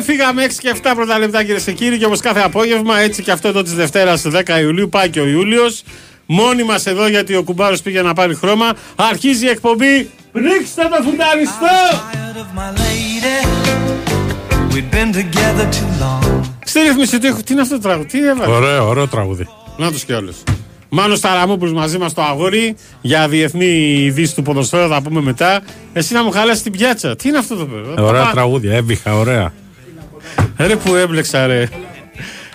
φύγαμε 6 και 7 πρώτα λεπτά κυρίε και κύριοι. Και όπως κάθε απόγευμα, έτσι και αυτό εδώ της Δευτέρας 10 Ιουλίου, πάει και ο Ιούλιος. Μόνοι μας εδώ γιατί ο κουμπάρος πήγε να πάρει χρώμα. Αρχίζει η εκπομπή. Ρίξτε το φουνταριστό! Tired of my lady. We'd been together too long. Στη ρύθμιση του ήχου, τι είναι αυτό το τραγούδι, τι έβαλε; Ωραίο, ωραίο τραγούδι. Να τους και όλους. Μάνος Ταραμόπουλος μαζί μας το αγόρι για διεθνή ειδήσει του ποδοσφαίρου θα πούμε μετά. Εσύ να μου χαλάσει την πιάτσα. Τι είναι αυτό το παιδί; Ωραία Παπά. τραγούδια, έβηχα, ωραία. Ρε που έμπλεξα ρε.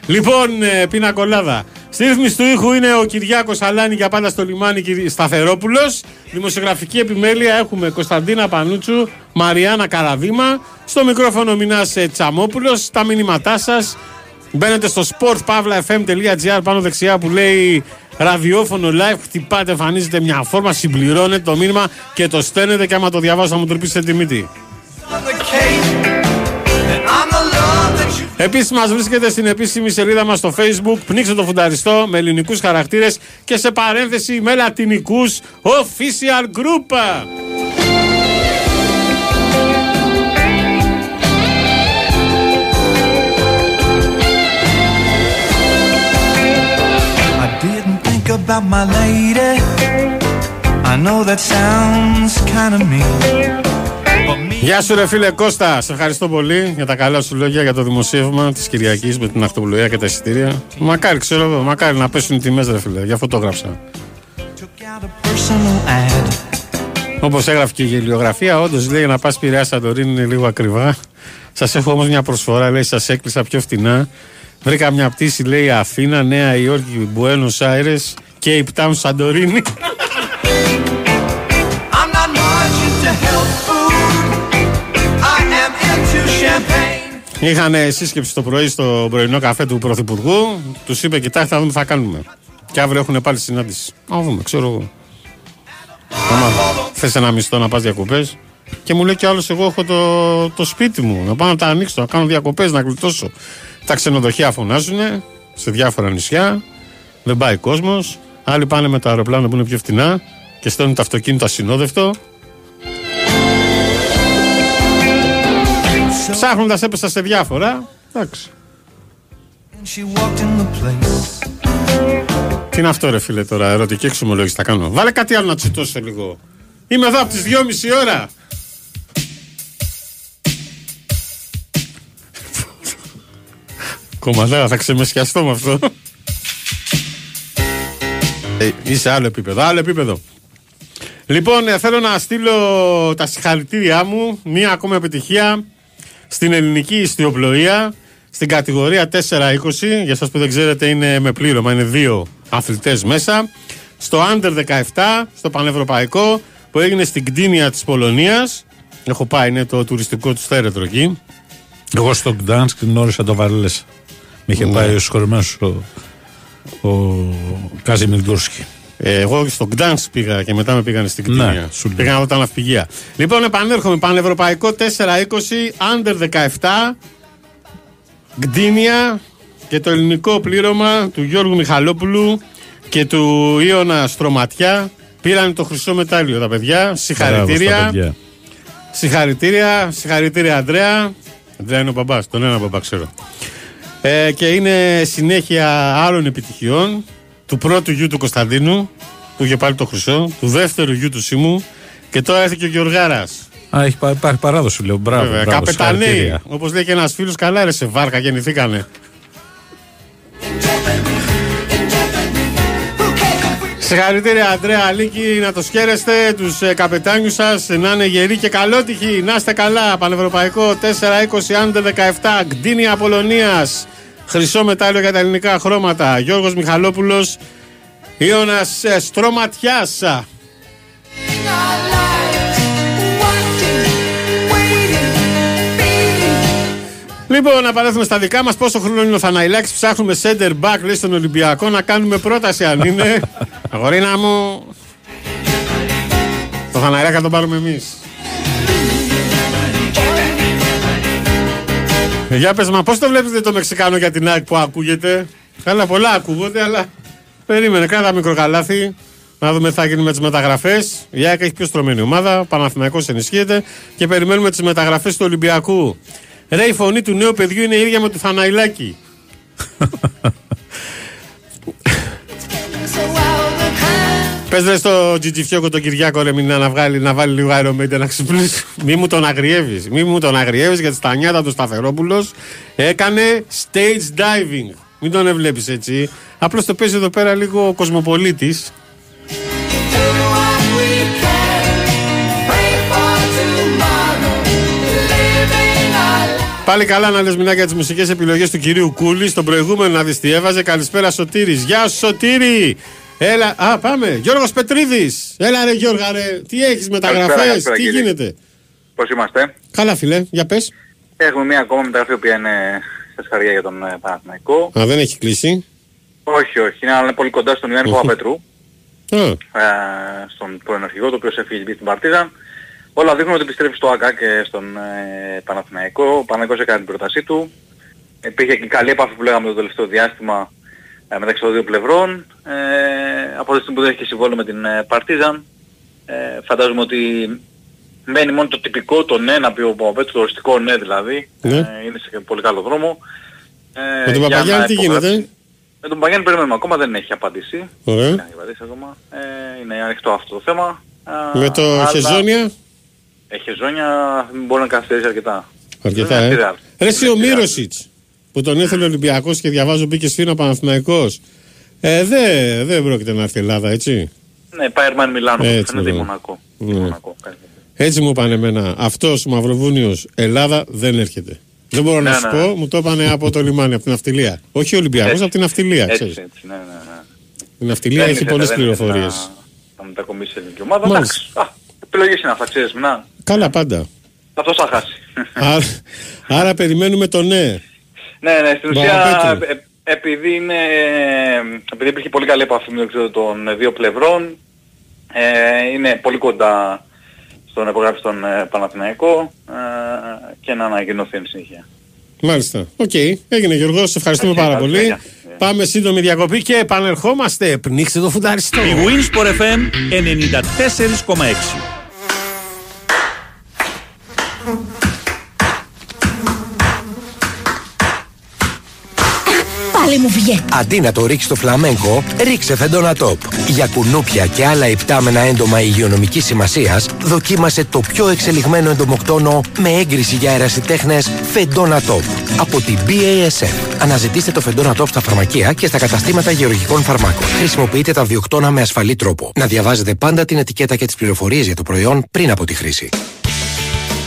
Λοιπόν, ε, πίνα κολλάδα. Στη ρύθμιση του ήχου είναι ο Κυριάκος Αλάνη για πάντα στο λιμάνι Κυρι- Σταθερόπουλος. Δημοσιογραφική επιμέλεια έχουμε Κωνσταντίνα Πανούτσου, Μαριάννα Καραδίμα. Στο μικρόφωνο Μινάς Τσαμόπουλος. Τα μηνύματά σας μπαίνετε στο sportpavlafm.gr πάνω δεξιά που λέει ραδιόφωνο live. Χτυπάτε, εμφανίζεται μια φόρμα, συμπληρώνετε το μήνυμα και το στέλνετε. Και άμα το διαβάσω θα μου τρυπήσετε τη μύτη. Επίσης, μας βρίσκεται στην επίσημη σελίδα μας στο Facebook. Πνίξτε το φουνταριστό με ελληνικούς χαρακτήρες και σε παρένθεση με λατινικούς official group. I didn't think about my lady. I know that sounds kind of mean. But me, Γεια σου, ρε φίλε Κώστα. Σε ευχαριστώ πολύ για τα καλά σου λόγια για το δημοσίευμα της Κυριακής με την αυτοπλοεία και τα εισιτήρια. Μακάρι, ξέρω εγώ, μακάρι να πέσουν οι τιμές, ρε φίλε. Γι' αυτό το έγραψα. took out a personal ad. Όπως έγραφε και η γελιογραφία, όντως λέει να πας Πειραιά Σαντορίνη είναι λίγο ακριβά. Σας έχω όμως μια προσφορά, λέει, σας έκλεισα πιο φτηνά. Βρήκα μια πτήση, λέει Αθήνα, Νέα Υόρκη, Μπουένος Άιρες και η Town Σαντορίνη. Είχαν σύσκεψη το πρωί στο πρωινό καφέ του Πρωθυπουργού. Τους είπε: Κοιτάξτε, θα δούμε τι θα κάνουμε. Και αύριο έχουν πάλι συνάντηση. Να δούμε, ξέρω εγώ. Άμα θες ένα μισθό να πας διακοπές. Και μου λέει κι άλλος: Εγώ έχω το, το σπίτι μου. Να πάω να τα ανοίξω, να κάνω διακοπές, να γλιτώσω. Τα ξενοδοχεία φωνάζουν σε διάφορα νησιά. Δεν πάει κόσμος. Άλλοι πάνε με το αεροπλάνο που είναι πιο φτηνά και στέλνουν το αυτοκίνητο ασυνόδευτο. Ψάχνοντας έπεσα σε διάφορα. Εντάξει. And she walked in the place. Τι είναι αυτό, ρε φίλε, τώρα, ερωτική εξομολόγηση θα κάνω. Βάλε κάτι άλλο να τσιτώσω λίγο. Είμαι εδώ από τις 2.30 ώρα. Κομματάρα, θα ξεμεσιαστώ με αυτό. Ε, είσαι άλλο επίπεδο, άλλο επίπεδο. Λοιπόν, ε, θέλω να στείλω τα συγχαρητήριά μου, μία ακόμα επιτυχία στην ελληνική ιστιοπλοεία, στην κατηγορία 4-20. Για εσάς που δεν ξέρετε, είναι με πλήρωμα, είναι δύο αθλητές μέσα. Στο Under 17, στο Πανευρωπαϊκό, που έγινε στην κτίνια της Πολωνίας. Έχω πάει, είναι το τουριστικό τους θέρετρο εκεί. Εγώ στο Γκτάνσκ γνώρισα το Βαρέλες. Με είχε Ναι. πάει ο συγχωρημένος ο, ο Κάζιμιρ Γκούρσκι. Ε, εγώ στο Γκτάνσκ πήγα και μετά με πήγανε στην κτίνια. Ναι, σου λέω. πήγα να δω τα ναυπηγεία. Λοιπόν, επανέρχομαι. Πανευρωπαϊκό 420, Under 17, Κτίνια και το ελληνικό πλήρωμα του Γιώργου Μιχαλόπουλου και του Ιωνα Στρωματιά. Πήραν το χρυσό μετάλλιο τα παιδιά. Μπράβο στα Συγχαρητήρια. παιδιά. Συγχαρητήρια, συγχαρητήρια Αντρέα. Αντρέα είναι ο μπαμπά, τον ένα μπαμπά ξέρω. Ε, και είναι συνέχεια άλλων επιτυχιών του πρώτου γιου του Κωνσταντίνου που είχε πάλι το χρυσό, του δεύτερου γιου του Σίμου και τώρα έρθει και ο Γεωργάρας. Α, έχει, πά- υπάρχει παράδοση, λέω. Μπράβο. Βέβαια, μπράβο καπεταναίοι. συγχαρητήρια. Όπως λέει και ένας φίλος, καλά ρε σε βάρκα γεννηθήκανε. Συγχαρητήρια Αντρέα Αλίκη, να το σχέρεστε τους ε, καπετάνιους σας να είναι γεροί και καλότυχοι, να είστε καλά. Πανευρωπαϊκό 4-20 άντε 17, Κτίνια Απολωνίας, χρυσό μετάλλιο για τα ελληνικά χρώματα. Γιώργος Μιχαλόπουλος Ιώνας ε, Στρωματιάς. Λοιπόν, να παρέθουμε στα δικά μας. Πόσο χρόνο είναι ο Θαναϊλάκης, ψάχνουμε center back λέει στον Ολυμπιακό να κάνουμε πρόταση αν είναι. Αγορίνα μου. Το Θαναϊλάκη θα τον πάρουμε εμείς. Για πες μα πώς το βλέπετε το Μεξικάνο για την ΑΕΚ που ακούγεται; Καλά πολλά ακούγονται αλλά Περίμενε κράτα μικρό καλάθι να δούμε τι θα γίνει με τις μεταγραφές. Η ΑΕΚ έχει πιο στρωμένη ομάδα. Ο Παναθηναϊκός ενισχύεται και περιμένουμε τις μεταγραφές του Ολυμπιακού. Ρε, η φωνή του νέου παιδιού είναι η ίδια με του Θαναϊλάκη. Πες ρε στο Τζιτζιφιόκο τον Κυριάκο ρε μην να, βγάλει, να βάλει λίγο αερομέτια να ξυπνήσει. Μη μου τον αγριεύεις. Μη μου τον αγριεύεις γιατί στα νιάτα του Σταθερόπουλος έκανε stage diving. Μην τον έβλεπεις έτσι. Απλώς το παίζει εδώ πέρα λίγο κοσμοπολίτης. Πάλι καλά να λες για τις μουσικές επιλογές του κυρίου Κούλη. Στον προηγούμενο να δεις τι έβαζε. Καλησπέρα Σωτήρης. Γεια σου Σωτήρη. Έλα, α, πάμε. Γιώργος Πετρίδης. Έλα ρε Γιώργα ρε. Τι έχεις μεταγραφές, τι κύριε. γίνεται; Πώς είμαστε; Καλά φίλε, για πες. Έχουμε μία ακόμα μεταγραφή που είναι σε σχαρία για τον ε, Παναθηναϊκό. Α, δεν έχει κλείσει. Όχι, όχι. Είναι, είναι πολύ κοντά στον Ιωάννη Παπαπέτρου. Ε, στον πρώην αρχηγό, το οποίος έφυγε στην Παρτίζαν. Όλα δείχνουν ότι επιστρέφει στο ΑΚΑ και στον ε, Παναθηναϊκό. Ο Παναθηναϊκός έκανε την πρότασή του. Υπήρχε και καλή επαφή που λέγαμε το τελευταίο διάστημα ε, μεταξύ των δύο πλευρών. Ε, από τη στιγμή που δεν έχει και συμβόλαιο με την ε, Παρτίζαν, ε, φαντάζομαι ότι μένει μόνο το τυπικό, το ναι, να πει ο Παπαπέτου, το οριστικό ναι δηλαδή. Ναι. Ε, είναι σε πολύ καλό δρόμο. Με τον για Παπαγιάννη να τι υπογράψει. γίνεται. Με τον Παπαγιάννη περιμένουμε ακόμα, δεν έχει απαντήσει. Ωραία. Δεν έχει απαντήσει ακόμα. Ε, είναι ανοιχτό αυτό το θέμα. Α, Με το αλλά- Χεζόνια; Ε, Χεζόνια μπορεί να καθυστερήσει αρκετά. Αρκετά, Δεν είναι ε. στη Real. Ρε εσύ Δεν ο είναι στη Real. Μύροσιτς που τον ήθελε ο Ολυμπιακός και διαβάζω μπήκε σφήνα Παναθηναϊκός. Ε, δεν δεν πρόκειται να έρθει η Ελλάδα, έτσι. Ναι, Πάιρμαν Μιλάνο, Έτσι, φαίνεται η ναι. Μονακό. Η Ναι. Μονακό, κάτι τέτοιο. Έτσι μου είπαν εμένα. Αυτός ο Μαυροβούνιος Ελλάδα δεν έρχεται. Δεν μπορώ να Ναι, σου ναι. πω, μου το είπανε από το λιμάνι, από την ναυτιλία. Όχι ο Ολυμπιακός, Έτσι. από την ναυτιλία. Έτσι, ξέρεις. έτσι, ναι, ναι, ναι. Η ναυτιλία Δεν έχει ήθελε- πολλές δεν ήθελε πληροφορίες. Να, να μετακομίσει σε ελληνική ομάδα. Μάλιστα. Εντάξει. Α, επιλογές είναι αυτά, ξέρεις, Μηνά. Καλά πάντα. Αυτός θα χάσει. άρα, άρα περιμένουμε το ναι. Ναι, ναι, στην ουσία Παπαπέτρου. ε, επειδή είναι, επειδή υπήρχε πολύ καλή επαφή μεταξύ των δύο πλευρών, ε, είναι πολύ κοντά στο να υπογράψει τον ε, Παναθηναϊκό ε, και να ανακοινωθεί εν συνέχεια. Μάλιστα. ΟΚ. Έγινε Γιώργος, σε ευχαριστούμε ΟΚ, πάρα καλή πολύ. συνέχεια. Πάμε σύντομη διακοπή και επανερχόμαστε. Πνίξτε το φουνταριστό. Η Winsport FM 94,6. Μου βγαίνει. Αντί να το ρίξεις στο φλαμέγκο, ρίξε φεντόνα τόπ. Για κουνούπια και άλλα υπτάμενα έντομα υγειονομικής σημασίας, δοκίμασε το πιο εξελιγμένο εντομοκτόνο με έγκριση για αερασιτέχνε φεντόνα τόπ. Από την BASF. Αναζητήστε το φεντόνα τόπ στα φαρμακεία και στα καταστήματα γεωργικών φαρμάκων. Χρησιμοποιείτε τα διοκτώνα με ασφαλή τρόπο. Να διαβάζετε πάντα την ετικέτα και τις πληροφορίες για το προϊόν πριν από τη χρήση.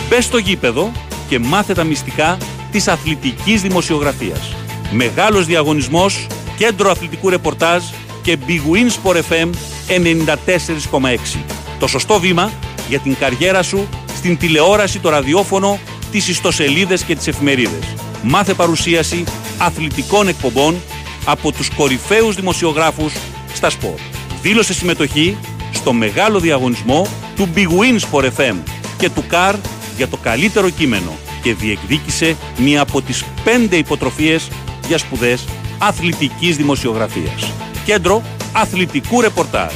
Μπε στο γήπεδο και μάθε τα μυστικά της αθλητικής δημοσιογραφίας. Μεγάλος διαγωνισμός, κέντρο αθλητικού ρεπορτάζ και Big Win Sport FM 94,6. Το σωστό βήμα για την καριέρα σου στην τηλεόραση, το ραδιόφωνο, τις ιστοσελίδες και τις εφημερίδες. Μάθε παρουσίαση αθλητικών εκπομπών από τους κορυφαίους δημοσιογράφους στα σπορ. Δήλωσε συμμετοχή στο μεγάλο διαγωνισμό του Big Win Sport FM και του CAR για το καλύτερο κείμενο και διεκδίκησε μία από τις πέντε υποτροφίες για σπουδές αθλητικής δημοσιογραφίας. Κέντρο αθλητικού ρεπορτάζ.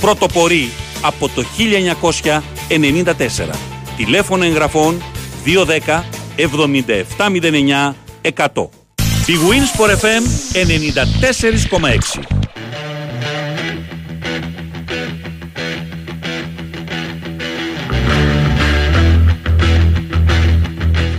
Πρωτοπορεί από το 1994. Τηλέφωνο εγγραφών 210 7709 100. Big Wins for FM 94,6.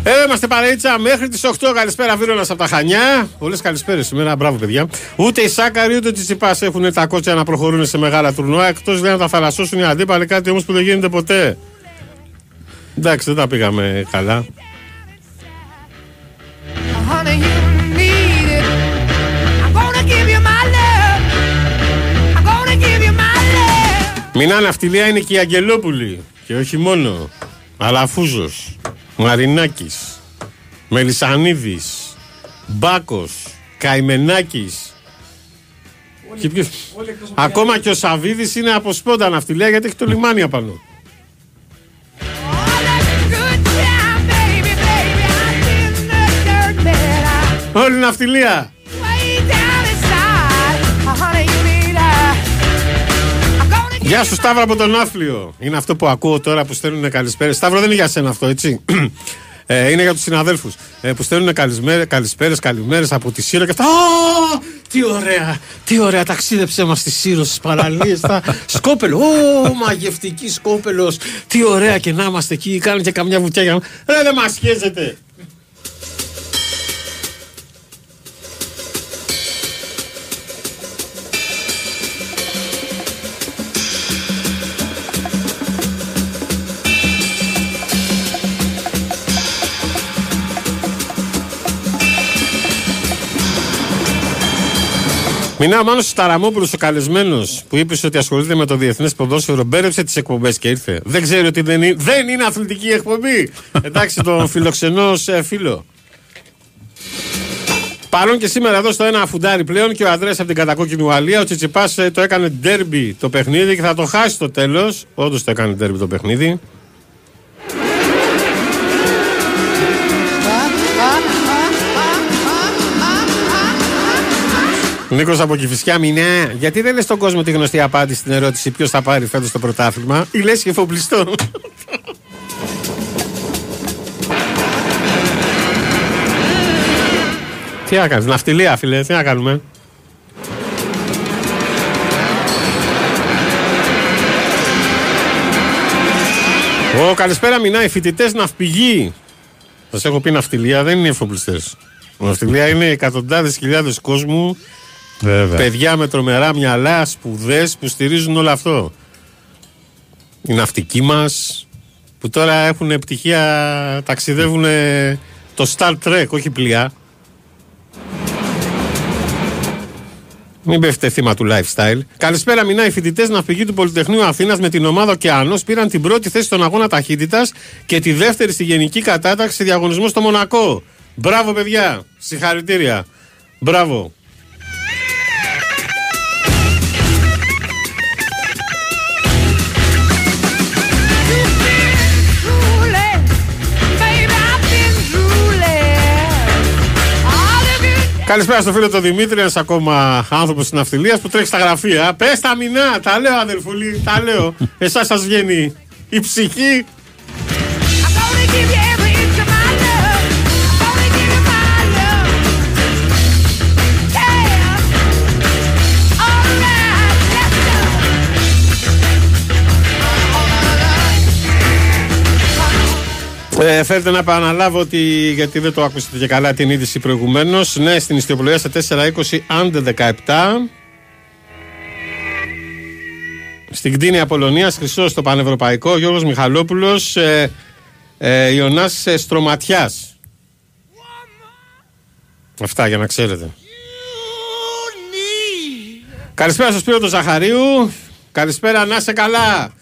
Ε, είμαστε παρέτσα μέχρι τις 8. Καλησπέρα, Βίρονας από τα Χανιά. Πολλές καλησπέρες σήμερα. Μπράβο, παιδιά. Ούτε οι Σάκαροι ούτε οι Τσιπά έχουν τα κότσια να προχωρούν σε μεγάλα τουρνουά. Εκτός λέει να τα θαλασσώσουν οι αντίπαλοι. Κάτι όμως που δεν γίνεται ποτέ. Εντάξει, δεν τα πήγαμε καλά. Honey, you need it. I'm gonna give you my love. I'm Μινά ναυτιλία είναι και η Αγγελόπουλη. Και όχι μόνο. Αλαφούζος, Μαρινάκης, Μελισανίδης, Μπάκος, Καημενάκης. Και ποιος- Ακόμα και ο Σαβίδης είναι από σπόντα ναυτιλία γιατί έχει το λιμάνι απάνω. Όλη η ναυτιλία. Γεια σου Σταύρο από τον Άφλιο. Είναι αυτό που ακούω τώρα που στέλνουν καλησπέρε. Σταύρο δεν είναι για σένα αυτό, έτσι; Ε, είναι για τους συναδέλφους ε, που στέλνουν καλησπέρες, καλημέρες από τη Σύρο και αυτά. Α, τι ωραία, τι ωραία. Ταξίδεψε μας στη Σύρο, στις παραλίες. Σκόπελο, Ω, μαγευτική Σκόπελος. Τι ωραία και να είμαστε εκεί. Κάνουν και καμιά βουτιά για να. Ρε, δεν μας σχέζεται. Μινά Μάνος Σταραμόπουλος ο καλεσμένος που είπες ότι ασχολείται με το διεθνές ποδόσφαιρο, μπέρεψε τις εκπομπές και ήρθε. Δεν ξέρει ότι δεν είναι, δεν είναι αθλητική εκπομπή. Εντάξει, τον φιλοξενό σε φίλο. Παρόν και σήμερα εδώ στο ένα αφουντάρι πλέον και ο Ανδρέας από την κατακόκκινη Ουαλία. Ο Τσιτσιπάς το έκανε ντέρμπι το παιχνίδι και θα το χάσει στο τέλος. Όντως το έκανε ντέρμπι το παιχνίδι. Νίκος από Κυφυσιά, μηνέα. Γιατί δεν λες στον κόσμο τη γνωστή απάντηση στην ερώτηση ποιος θα πάρει φέτος το πρωτάθλημα, ή λες και εφοπλιστό. τι να κάνεις, ναυτιλία φίλε, τι να κάνουμε; Ω, καλησπέρα Μινά, οι φοιτητές ναυπηγοί. Σας έχω πει ναυτιλία, δεν είναι εφοπλιστές. Ναυτιλία είναι εκατοντάδες χιλιάδες κόσμου Βέβαια. Παιδιά με τρομερά μυαλά, σπουδές που στηρίζουν όλο αυτό. Οι ναυτικοί μας που τώρα έχουν πτυχία, ταξιδεύουν το Star Trek, όχι πλοία. Μην πέφτετε θύμα του lifestyle. Καλησπέρα, Μινά. Οι φοιτητές ναυπηγοί του Πολυτεχνείου Αθήνας με την ομάδα Ωκεανός πήραν την πρώτη θέση στον αγώνα ταχύτητας και τη δεύτερη στη γενική κατάταξη διαγωνισμού στο Μονακό. Μπράβο, παιδιά. Συγχαρητήρια. Μπράβο. Καλησπέρα στο φίλο τον Δημήτρη, ένας ακόμα άνθρωπος της ναυτιλίας που τρέχει στα γραφεία. Πες τα μηνά, τα λέω αδερφούλη, τα λέω. Εσάς σας βγαίνει η ψυχή. Ε, θέλετε να επαναλάβω ότι, γιατί δεν το άκουσατε και καλά την είδηση προηγουμένως. Ναι, στην ιστιοπλοεία στα 420 άντε 17. Στην κτίνη Απολωνίας, Χρυσός στο Πανευρωπαϊκό, Γιώργος Μιχαλόπουλος, ε, ε, Ιωνάς ε, Στρωματιάς. Αυτά για να ξέρετε. Καλησπέρα στο Σπύρο του Ζαχαρίου. Καλησπέρα, να είσαι καλά.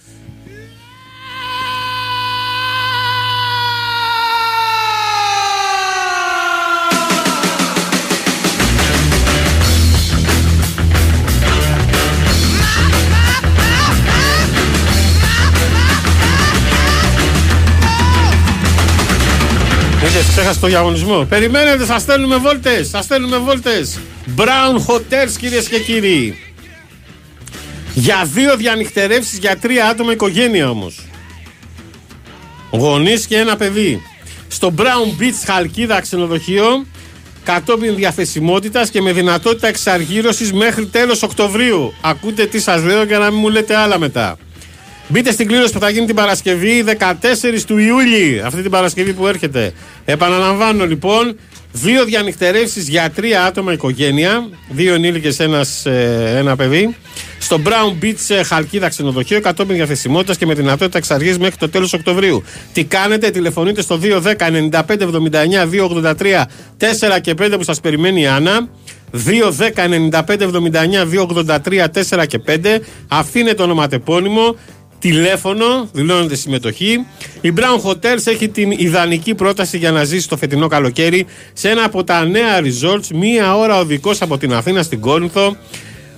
Είδες, ξέχασε το διαγωνισμό. Περιμένετε, σας στέλνουμε βόλτες. Σας στέλνουμε βόλτες. Brown Hotels, κυρίες και κύριοι. Για δύο διανυκτερεύσεις για τρία άτομα οικογένεια όμως. Γονείς και ένα παιδί. Στο Brown Beach Χαλκίδα ξενοδοχείο κατόπιν διαθεσιμότητας και με δυνατότητα εξαργύρωσης μέχρι τέλος Οκτωβρίου. Ακούτε τι σας λέω για να μην μου λέτε άλλα μετά. Μπείτε στην κλήρωση που θα γίνει την Παρασκευή 14 του Ιούλη, αυτή την Παρασκευή που έρχεται. Επαναλαμβάνω λοιπόν, δύο διανυκτερεύσεις για τρία άτομα οικογένεια, δύο ενήλικες ένας, ε, ένα παιδί, στο Brown Beach ε, Χαλκίδα ξενοδοχείο, κατόπιν διαθεσιμότητας και με δυνατότητα εξαργής μέχρι το τέλος Οκτωβρίου. Τι κάνετε, τηλεφωνείτε στο 210 95 79 283 4 και 5 που σας περιμένει η Άννα. 2, 10, 95, 79, 2, 83, 4 και 5. Αφήνετε το ονοματεπώνυμο, τηλέφωνο, δηλώνετε συμμετοχή. Η Brown Hotels έχει την ιδανική πρόταση για να ζήσει το φετινό καλοκαίρι σε ένα από τα νέα resorts, μία ώρα οδικός από την Αθήνα στην Κόρινθο,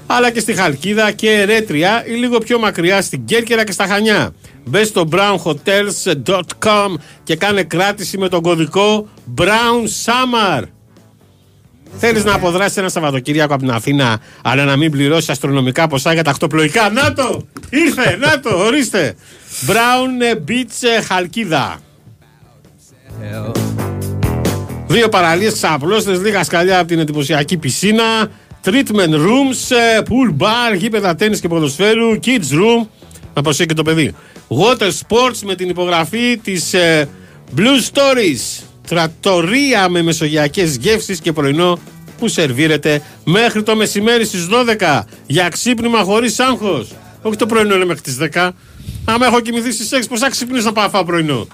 αλλά και στη Χαλκίδα και Ερέτρια ή λίγο πιο μακριά στην Κέρκυρα και στα Χανιά. Μπε στο brownhotels.com και κάνε κράτηση με τον κωδικό Brown Summer. Θέλεις να αποδράσεις ένα Σαββατοκύριακο από την Αθήνα, αλλά να μην πληρώσεις αστρονομικά ποσά για τα ακτοπλοϊκά. Να το! Ήρθε! Να το! Ορίστε! Brown Beach Χαλκίδα. Δύο παραλίες ξαπλώστες, λίγα σκαλιά από την εντυπωσιακή πισίνα, treatment rooms, ε, pool bar, γήπεδα τέννις και ποδοσφαίρου, kids room, να προσέχει και το παιδί. Water sports με την υπογραφή της ε, Blue Stories, τρατορία με μεσογειακές γεύσεις και πρωινό που σερβίρεται μέχρι το μεσημέρι στις 12 για ξύπνημα χωρίς άγχος. Όχι το πρωινό είναι μέχρι τις 10. Άμα έχω κοιμηθεί στις 6 πώς θα ξυπνήσω να πάω να φάω πρωινό.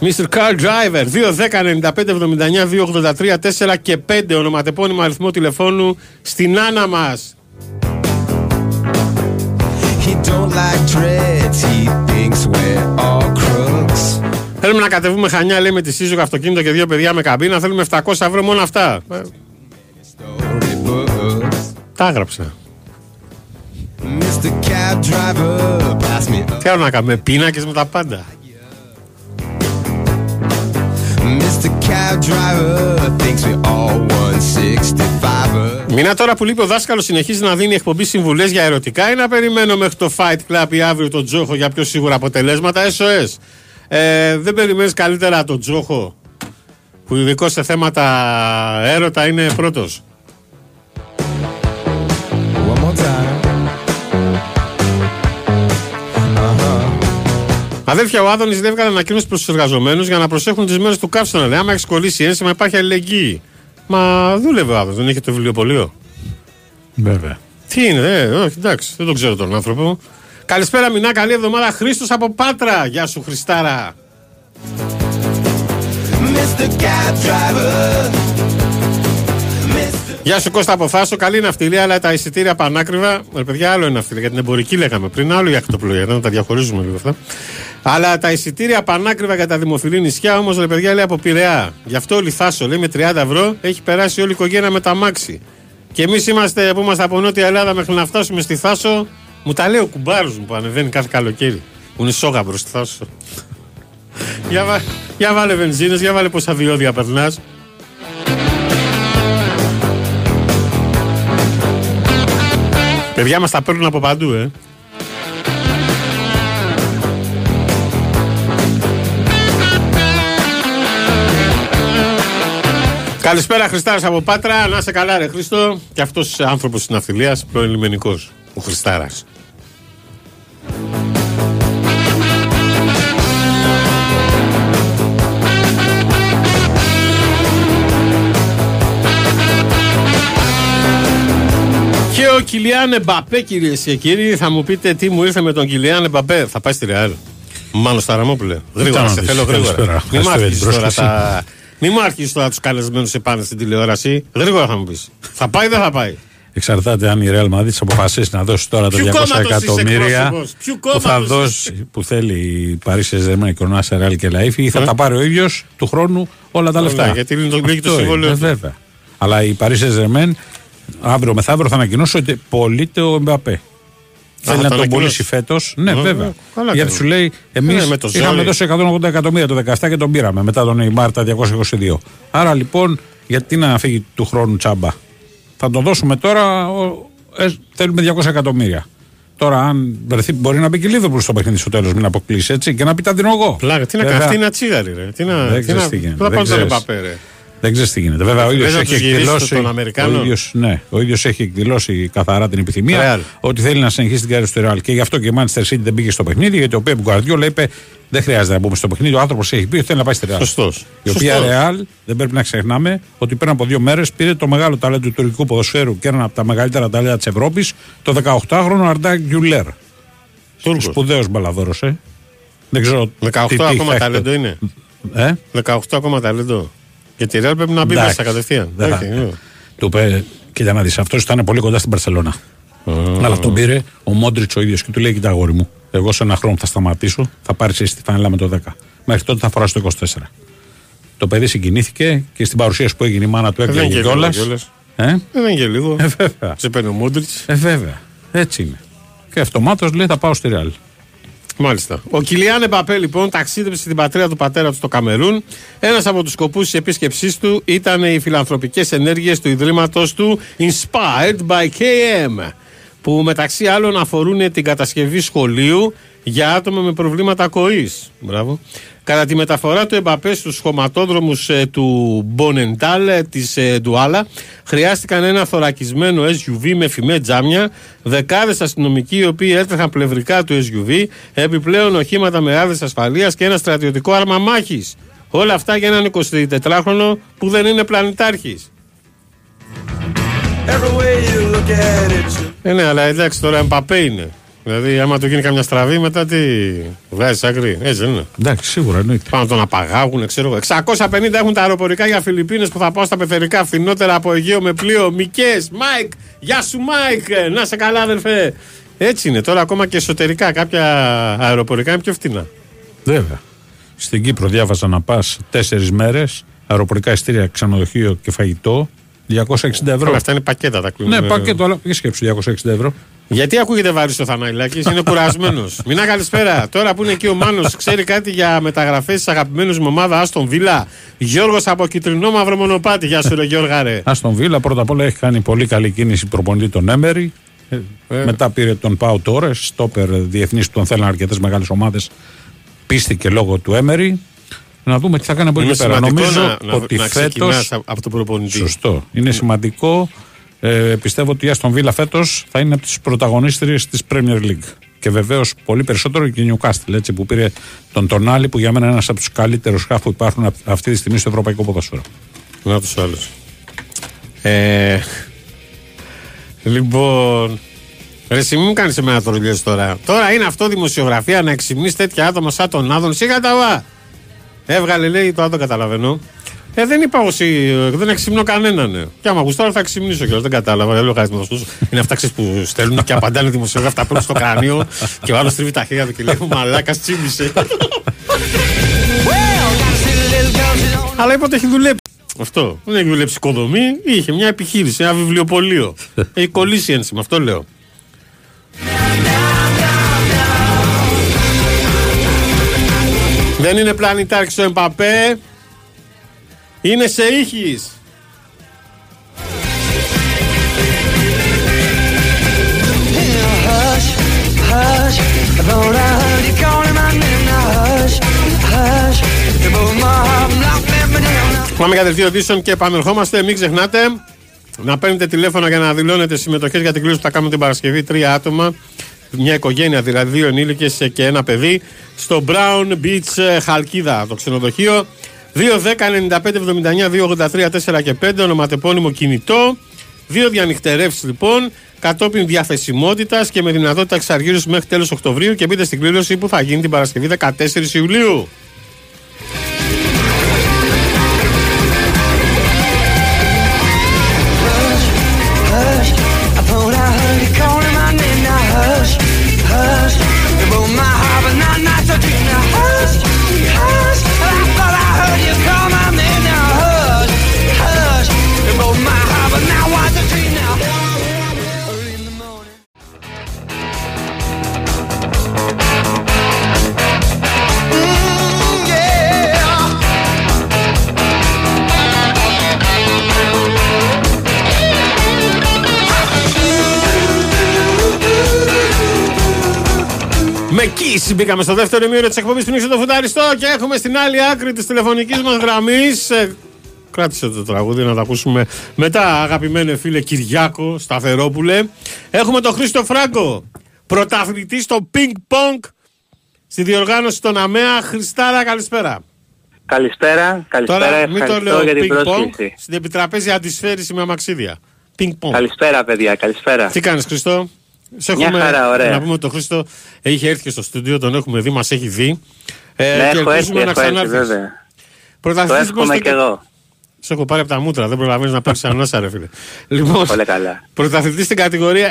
Mr. Car Driver 2, 10, 95, 79, 2, 83, 4 και 5 ονοματεπώνυμο αριθμό τηλεφώνου στην Άννα μας. He don't like dreads, he thinks we're all crooks. Θέλουμε να κατεβούμε χανιά, λέει με τη σύζυγο αυτοκίνητο και δύο παιδιά με καμπίνα. Θέλουμε 700 ευρώ μόνο αυτά. Ε, Storybooks. τα έγραψα. Mr. Cab Driver, pass me up. Τι άλλο να κάνουμε, πίνακες με τα πάντα. Mr. Cab Driver thinks we're all 165. Μήνα τώρα που λείπει ο δάσκαλος συνεχίζει να δίνει εκπομπή συμβουλές για ερωτικά ή να περιμένω μέχρι το Fight Club ή αύριο τον Τζόχο για πιο σίγουρα αποτελέσματα. SOS. Ε, δεν περιμένεις καλύτερα τον Τζόχο που ειδικό σε θέματα έρωτα είναι πρώτος. One more time. Αδέρφια, ο Άδωνης δεν έβγαλε ανακοίνωση προς τους εργαζομένους για να προσέχουν τις μέρες του καύσωνα. Λέει, άμα έχεις κολλήσει ένσημα, υπάρχει αλληλεγγύη. Μα δούλευε ο Άδωνης, δεν έχει το βιβλιοπωλείο. Βέβαια. Τι είναι, ε, όχι, εντάξει, δεν τον ξέρω τον άνθρωπο. Καλησπέρα, Μινά, καλή εβδομάδα. Χρήστος από Πάτρα. Γεια σου, Χριστάρα. Mr. Cab Driver. Mr. Γεια σου, Κώστα από Φάσο. Καλή ναυτιλία, αλλά τα εισιτήρια πανάκριβα. Ε, παιδιά, άλλο είναι ναυτιλία. Για την εμπορική λέγαμε πριν, άλλο η ακτοπλοεία. Να τα διαχωρίζουμε λίγο αυτά. Αλλά τα εισιτήρια πανάκριβα για τα δημοφιλή νησιά όμως, ρε παιδιά, λέει από Πειραιά. Γι' αυτό ο Λιθάσο λέει με 30 ευρώ έχει περάσει όλη η οικογένεια με τα μάξι. Και εμείς είμαστε που είμαστε από Νότια Ελλάδα μέχρι να φτάσουμε στη Θάσο. Μου τα λέει ο κουμπάρος μου που ανεβαίνει κάθε καλοκαίρι. Που είναι σώγαμπρο στη Θάσο. για, βα... για βάλε βενζίνες, για βάλε πόσα διόδια περνάς. Παιδιά μας τα παίρνουν από παντού, ε. Καλησπέρα Χριστάρας από Πάτρα, να είσαι καλά ρε Χρήστο Και αυτός άνθρωπος της ναυτιλίας, πρώην λιμενικός, ο Χριστάρας Και ο Κιλιάν Εμπαπέ, κυρίες και κύριοι, θα μου πείτε τι μου ήρθε με τον Κιλιάν Εμπαπέ. Θα πάει στη Ρεάλ. Μάλλον στα Ραμόπουλε. Γρήγορα, να σε δεις. θέλω γρήγορα. Καλησπέρα. Μην μου Ευχαριστώ για αρχίσει την τώρα πρόσκληση. τα. Μην μου αρχίσει τώρα τους καλεσμένους επάνω στην τηλεόραση. Γρήγορα θα μου πεις. Θα πάει ή δεν θα πάει; Εξαρτάται αν η Real Madrid αποφασίσει να δώσει τώρα τα Ποιου 200 κόμματος είσαι εκατομμύρια εκπρόσωπος; Ποιου που θα κόμματος δώσει, που θέλει η Paris Saint-Germain, η Κορνά Real και Λαΐφη ή θα τα πάρει ο ίδιος του χρόνου όλα τα λεφτά. Ναι, γιατί είναι το- λύγει το Αυτό συμβόλαιο είναι, του. βέβαια. Αλλά η Paris Saint-Germain αύριο μεθαύριο θα ανακοινώσει ότι πωλείται ο Εμπαπέ. Θέλει θα να το τον ανακοινώσει. πωλήσει φέτος. Ναι, Ε, βέβαια. καλά Γιατί κάνει. σου λέει, εμείς Ναι, με το είχαμε ζόρι. δώσει 180 εκατομμύρια το 17 και τον πήραμε μετά τον Neymar τα 222. Άρα λοιπόν, γιατί να φύγει του χρόνου τσάμπα. Θα το δώσουμε τώρα, ο- ε, θέλουμε 200 εκατομμύρια. Τώρα, αν βρεθεί, μπορεί να μπει και Λίβερπουλ στο παιχνίδι στο τέλος, μην αποκλείσει έτσι και να πει τα δίνω εγώ. Πλάκα, τι να Βέβαια, κάνει. Αυτή είναι ατσίγαρη, ρε. Τι να. Δεν τι ξέρεις να- τι γίνεται, Πού θα δεν πάω τον ξέρεις. Εμπαπέ, ρε. Δεν ξέρει τι γίνεται. Βέβαια, ο ίδιος Θες να έχει τους γυρίσεις εκδηλώσει. των Αμερικάνων; Ο ίδιος, ναι, ο ίδιος έχει εκδηλώσει καθαρά την επιθυμία Ρεάλ. ότι θέλει να συνεχίσει την καριέρα του Ρεάλ. Και γι' αυτό και η Manchester City δεν πήγε στο παιχνίδι, γιατί ο Πέμπ Γκουαρδιόλα είπε: Δεν χρειάζεται να μπούμε στο παιχνίδι. Ο άνθρωπος έχει πει ότι θέλει να πάει στη Ρεάλ. Σωστός. Η οποία Σωστός. Ρεάλ δεν πρέπει να ξεχνάμε ότι πριν από δύο μέρες πήρε το μεγάλο ταλέντο του τουρκικού ποδοσφαίρου και ένα από τα μεγαλύτερα ταλέντα της Ευρώπης, το 18χρονο Αρντάκ Γκιουλέρ. Τούρκος. Σπουδαίος μπαλαδόρος, ε. Δεν ξέρω. 18 τι- τι ακόμα θα ταλέντο έχετε. είναι. Ε; 18 ακόμα ταλέντο. Γιατί η Real πρέπει να μπει Εντάξει. μέσα κατευθείαν. Δεν θα- Όχι, ναι. Του είπε, κοίτα να δεις, αυτός ήταν πολύ κοντά στην Παρσελώνα. Αλλά τον πήρε ο Μόντριτς ο ίδιος και του λέει: Κοίτα, αγόρι μου, εγώ σε ένα χρόνο θα σταματήσω, θα πάρεις εσύ τη φανέλα με το 10. Μέχρι τότε θα φοράς το 24. Το παιδί συγκινήθηκε και στην παρουσίαση που έγινε η μάνα του Δεν είναι έκλαιγε και λίγο κιόλας. κιόλας. Ε, Δεν είναι και λίγο. ε, βέβαια. Σε παίρνει ο Μόντριτς. Ε, βέβαια. Έτσι είναι. Και αυτομάτως λέει: Θα πάω στη Ρεάλ. Μάλιστα. Ο Κιλιάν Εμπαπέ λοιπόν ταξίδεψε στην πατρίδα του πατέρα του στο Καμερούν. Ένας από τους σκοπούς της επίσκεψής του ήταν οι φιλανθρωπικές ενέργειες του ιδρύματος του Inspired by KM. Που μεταξύ άλλων αφορούν την κατασκευή σχολείου για άτομα με προβλήματα ακοής. Μπράβο. Κατά τη μεταφορά του Εμπαπέ στους χωματόδρομους του Μπονεντάλ της Ντουάλα, χρειάστηκαν ένα θωρακισμένο SUV με φημέ τζάμια, δεκάδες αστυνομικοί οι οποίοι έτρεχαν πλευρικά του SUV, επιπλέον οχήματα με άδειες ασφαλείας και ένα στρατιωτικό άρμα μάχης. Όλα αυτά για έναν 24χρονο που δεν είναι πλανητάρχης. Ε, ναι, αλλά εντάξει τώρα Εμπαπέ είναι. Δηλαδή, άμα του γίνει καμιά στραβή, μετά τι. Βγάζεις άκρη. Έτσι δεν είναι. Εντάξει, σίγουρα εννοείται. Πάν να τον απαγάγουν, ξέρω εγώ. 650 έχουν τα αεροπορικά για Φιλιππίνες που θα πάω στα πεθερικά φθηνότερα από Αιγαίο με πλοίο. Μάικ, Μάικ, γεια σου Μάικ, Ε, να 'σαι καλά αδερφέ. Έτσι είναι. Τώρα ακόμα και εσωτερικά κάποια αεροπορικά είναι πιο φτηνά. Βέβαια. Στην Κύπρο διάβαζα να πας τέσσερις μέρες, αεροπορικά εισιτήρια, ξενοδοχείο και φαγητό, 260 ευρώ. Όλα αυτά είναι πακέτα τα κλείνουν. Ναι, πακέτο, αλλά για σκέψου 260 ευρώ. Γιατί ακούγεται βαρύ στο Θαναηλάκη, είναι κουρασμένος. Μηνά καλησπέρα. Τώρα που είναι εκεί ο Μάνος, ξέρει κάτι για μεταγραφές της αγαπημένου μου ομάδα Άστον Βίλα. Γιώργος από κιτρινόμαυρο μονοπάτι. Γεια σου, ρε Γιώργα, ρε. Άστον Βίλα πρώτα απ' όλα έχει κάνει πολύ καλή κίνηση προπονητή τον Έμερι. Ε, Μετά πήρε τον Πάου Τόρες, στόπερ διεθνής που τον θέλουν αρκετές μεγάλες ομάδες. Πίστηκε λόγω του Έμερι. Να δούμε τι θα κάνει από εκεί Είναι πέρα. σημαντικό Νομίζω να, να, ότι να φέτο. ξεκινάς α- από τον προπονητή. Σωστό. Είναι σημαντικό. Ε, πιστεύω ότι η Άστον Βίλα φέτος θα είναι από τις πρωταγωνίστριες της Premier League. Και βεβαίως πολύ περισσότερο και η Newcastle έτσι, που πήρε τον Τονάλι που για μένα είναι ένας από τους καλύτερους χάφ που υπάρχουν αυ- αυτή τη στιγμή στο ευρωπαϊκό ποδόσφαιρο. Να τους άλλους. Ε, λοιπόν. Ρε, εσύ μου κάνεις εμένα τρολιές τώρα. Τώρα είναι αυτό δημοσιογραφία να εξυμνείς τέτοια άτομα σαν τον Άδων. Σιγά τα βά. Έβγαλε, λέει, το άλλο καταλαβαίνω. Ε, δεν είπα όσοι. Δεν εξυμνώ κανέναν. Ναι. Και άμα γουστάρω θα εξυμνήσω κιόλας. Δεν κατάλαβα. Δεν λέω κάτι με αυτούς. Είναι αυτά ξέρεις, που στέλνουν και απαντάνε οι δημοσιογράφοι. Τα παίρνουν στο κρανίο και ο άλλος τρίβει τα χέρια του και λέει Μαλάκας τσίμησε. Αλλά είπε ότι έχει δουλέψει. Αυτό. Δεν έχει δουλέψει οικοδομή, είχε μια επιχείρηση, ένα βιβλιοπωλείο. έχει κολλήσει ένσημα, αυτό λέω. Δεν είναι πλανητάρχης ο Εμπαπέ. Είναι σε ήχης. Πάμε για δελτίο ειδήσεων και επανερχόμαστε. Μην ξεχνάτε να παίρνετε τηλέφωνα για να δηλώνετε συμμετοχές για την κλήρωση που θα κάνουμε την Παρασκευή. Τρία άτομα, μια οικογένεια δηλαδή, δύο ενήλικες και ένα παιδί, στο Brown Beach ε, Χαλκίδα, το ξενοδοχείο. 2, 10, 95, 79, 2, 83, 4 και 5, ονοματεπώνυμο κινητό. Δύο διανυκτερεύσει λοιπόν, κατόπιν διαθεσιμότητας και με δυνατότητα εξαργύρωσης μέχρι τέλος Οκτωβρίου και μπείτε στην κλήρωση που θα γίνει την Παρασκευή 14 Ιουλίου. Με κίση μπήκαμε στο δεύτερο ημίωρο της εκπομπής του Νίξο το Φουνταριστό και έχουμε στην άλλη άκρη της τηλεφωνικής μας γραμμής. κράτησε το τραγούδι να το ακούσουμε μετά, αγαπημένε φίλε Κυριάκο Σταθερόπουλε. Έχουμε τον Χρήστο Φράγκο, πρωταθλητή στο πινκ πονκ στη διοργάνωση των ΑΜΕΑ. Χριστάρα, καλησπέρα. Καλησπέρα, καλησπέρα, Τώρα μην το ευχαριστώ λέω για την πινκ πονκ, πρόσκληση. στην επιτραπέζια αντισφαίρηση με αμαξίδια. Πινκ πονκ. Καλησπέρα παιδιά, καλησπέρα. Τι κάνεις Χριστό Σε Μια χαρά, ωραία. Να πούμε ότι ο Χρήστο έχει έρθει και στο στούντιο, τον έχουμε δει, μας έχει δει. Ε, ναι, και έχω έρθει, ελπίζουμε να έχω έρθει ξανάρθεις. βέβαια. Το Πρωταθλητής λοιπόν εύχομαι στο, και εγώ. Σε έχω πάρει από τα μούτρα, δεν προλαβαίνεις να παίξει ανάσα, ρε φίλε. Λοιπόν, Πολύ καλά. πρωταθλητής στην κατηγορία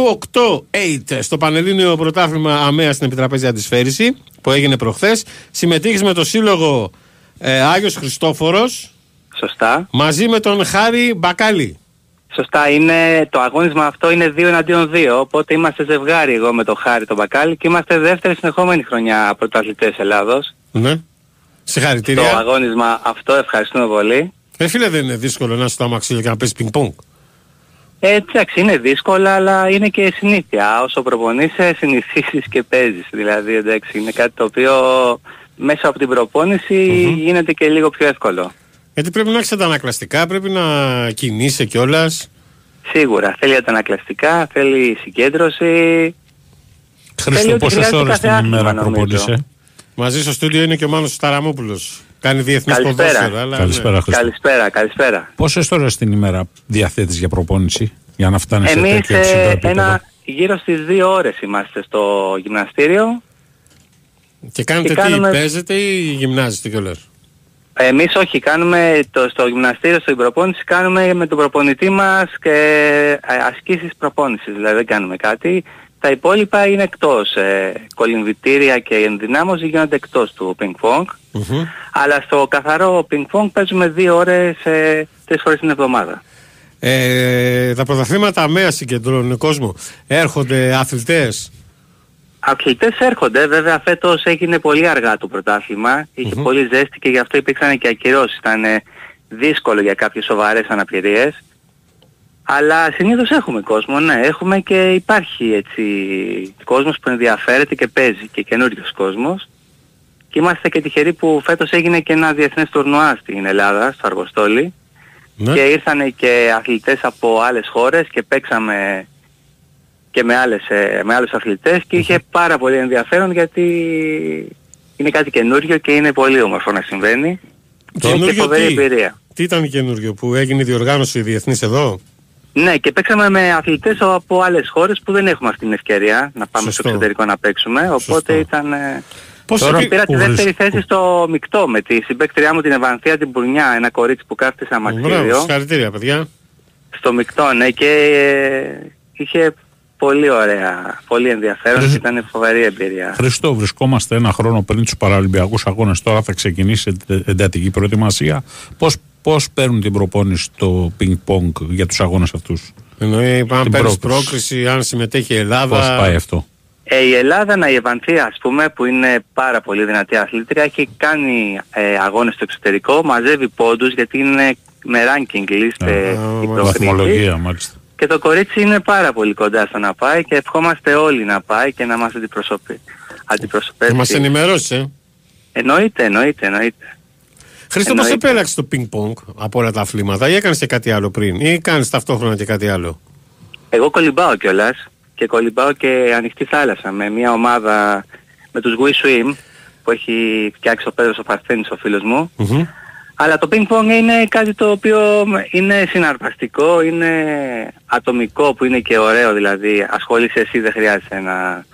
MW8-8 στο Πανελλήνιο Πρωτάθλημα ΑΜΕΑ στην Επιτραπέζια Αντισφαίρηση που έγινε προχθές. Συμμετείχες με το σύλλογο ε, Άγιος Χριστόφορος Σωστά. μαζί με τον Χάρη Μπακάλι. Σωστά, είναι, το αγώνισμα αυτό είναι 2 εναντίον 2, οπότε είμαστε ζευγάρι εγώ με το Χάρη τον Μπακάλι και είμαστε δεύτερη συνεχόμενη χρονιά πρωταθλητές Ελλάδος. Ναι. Το Συγχαρητήρια. αγώνισμα αυτό ευχαριστούμε πολύ. Ε, φίλε, δεν είναι δύσκολο να σου το αμαξίλιο και να παίζεις πινκ-πονγκ. Ε, εντάξει, είναι δύσκολα, αλλά είναι και συνήθεια. Όσο προπονείσαι, συνηθίσεις και παίζεις. Δηλαδή, εντάξει, είναι κάτι το οποίο μέσα από την προπόνηση γίνεται και λίγο πιο εύκολο. Γιατί πρέπει να έχεις αντανακλαστικά, πρέπει να κινείσαι κιόλας. Σίγουρα. Θέλει αντανακλαστικά, θέλει συγκέντρωση. Χρήστο, Θέλει ότι πόσες χρειάζεται ώρες κάθε την άθλημα, ημέρα νομίζω. προπονείσαι. Μαζί στο στούντιο είναι και ο Μάνος Σταραμόπουλος. Κάνει διεθνές Καλησπέρα. ποδόσφαιρο. Αλλά, Καλησπέρα, ναι. Χρήστο. Καλησπέρα, καλησπέρα. Πόσες ώρες την ημέρα διαθέτεις για προπόνηση για να φτάνεις σε Εμείς τέτοιο ε, υψηλό επίπεδο; ένα, γύρω στις δύο ώρες είμαστε στο γυμναστήριο. Και κάνετε Και τι, κάνουμε- παίζετε ή γυμνάζεστε κιόλας; Εμείς όχι, κάνουμε το, στο γυμναστήριο, στην προπόνηση, κάνουμε με τον προπονητή μας και ε, ασκήσεις προπόνησης, δηλαδή δεν κάνουμε κάτι. Τα υπόλοιπα είναι εκτός. Ε, κολυμβητήρια και ενδυνάμωση γίνονται εκτός του ping pong. Μμμ. Αλλά στο καθαρό ping pong παίζουμε δύο ώρες, ε, τρεις φορές την εβδομάδα. Ε, τα πρωταθλήματα αμαία συγκεντρώνουν κόσμο. Έρχονται αθλητές. Αθλητές έρχονται, βέβαια φέτος έγινε πολύ αργά το πρωτάθλημα, είχε πολύ ζέστη και γι' αυτό υπήρξαν και ακυρώσεις. Ήταν ε, δύσκολο για κάποιες σοβαρές αναπηρίες. Αλλά συνήθως έχουμε κόσμο, ναι, έχουμε και υπάρχει έτσι κόσμος που ενδιαφέρεται και παίζει και καινούριος κόσμος. Και είμαστε και τυχεροί που φέτος έγινε και ένα διεθνές τουρνουά στην Ελλάδα, στο Αργοστόλι. Ναι. Και ήρθαν και αθλητές από άλλες χώρες και παίξαμε και με, άλλες, ε, με άλλους αθλητές και είχε πάρα πολύ ενδιαφέρον γιατί είναι κάτι καινούριο και είναι πολύ όμορφο να συμβαίνει. Και είναι και Καινούριο φοβερή τι; εμπειρία. Τι ήταν καινούριο που έγινε η διοργάνωση διεθνής εδώ; Ναι, και παίξαμε με αθλητές από άλλες χώρες που δεν έχουμε αυτή την ευκαιρία να πάμε Σωστό. στο εξωτερικό να παίξουμε. Οπότε Σωστό. ήταν... ε, Πώς Τώρα επί- Πήρα τη που δεύτερη βρίσκω- θέση στο μεικτό με τη συμπαίκτριά μου την Ευανθία την Πουρνιά, ένα κορίτσι που κάθεται σε Μπράβο, αμαξίδιο. συγχαρητήρια παιδιά. Στο μεικτό, ναι, και ε, είχε πολύ ωραία, πολύ ενδιαφέρον και ήταν φοβερή εμπειρία. Χριστό, βρισκόμαστε ένα χρόνο πριν τους Παραλυμπιακούς Αγώνες. Τώρα θα ξεκινήσει εν- εντατική προετοιμασία. Πώς πώς παίρνουν την προπόνηση στο πινκ-πονγκ για τους αγώνες αυτούς, Εννοεί αν Την παίρνεις πρόκριση. πρόκριση, αν συμμετέχει η Πώς Ελλάδα. πάει αυτό; Ε, η Ελλάδα, να η Ευανθία ας πούμε, που είναι πάρα πολύ δυνατή αθλήτρια, έχει κάνει ε, αγώνες στο εξωτερικό, μαζεύει πόντους γιατί είναι με ranking list ε, η προκρίση. Βαθμολογία, μάλιστα. Και το κορίτσι είναι πάρα πολύ κοντά στο να πάει και ευχόμαστε όλοι να πάει και να μας αντιπροσωπεί. Θα αντιπροσωπεύσει. μας ενημερώσεις, ε. Εννοείται, εννοείται, εννοείται. Χρήστο, πώς Εννοείται. επέλεξες το πινκ-πονγκ από όλα τα αθλήματα ή έκανες και κάτι άλλο πριν ή κάνεις ταυτόχρονα και κάτι άλλο; Εγώ κολυμπάω κιόλας και κολυμπάω και ανοιχτή θάλασσα με μια ομάδα με τους We Swim που έχει φτιάξει ο Πέτρος ο Παρθένης ο φίλος μου. Μμμ. Αλλά το ping pong είναι κάτι το οποίο είναι συναρπαστικό, είναι ατομικό που είναι και ωραίο δηλαδή. Ασχολείσαι εσύ δεν χρειάζεται να Να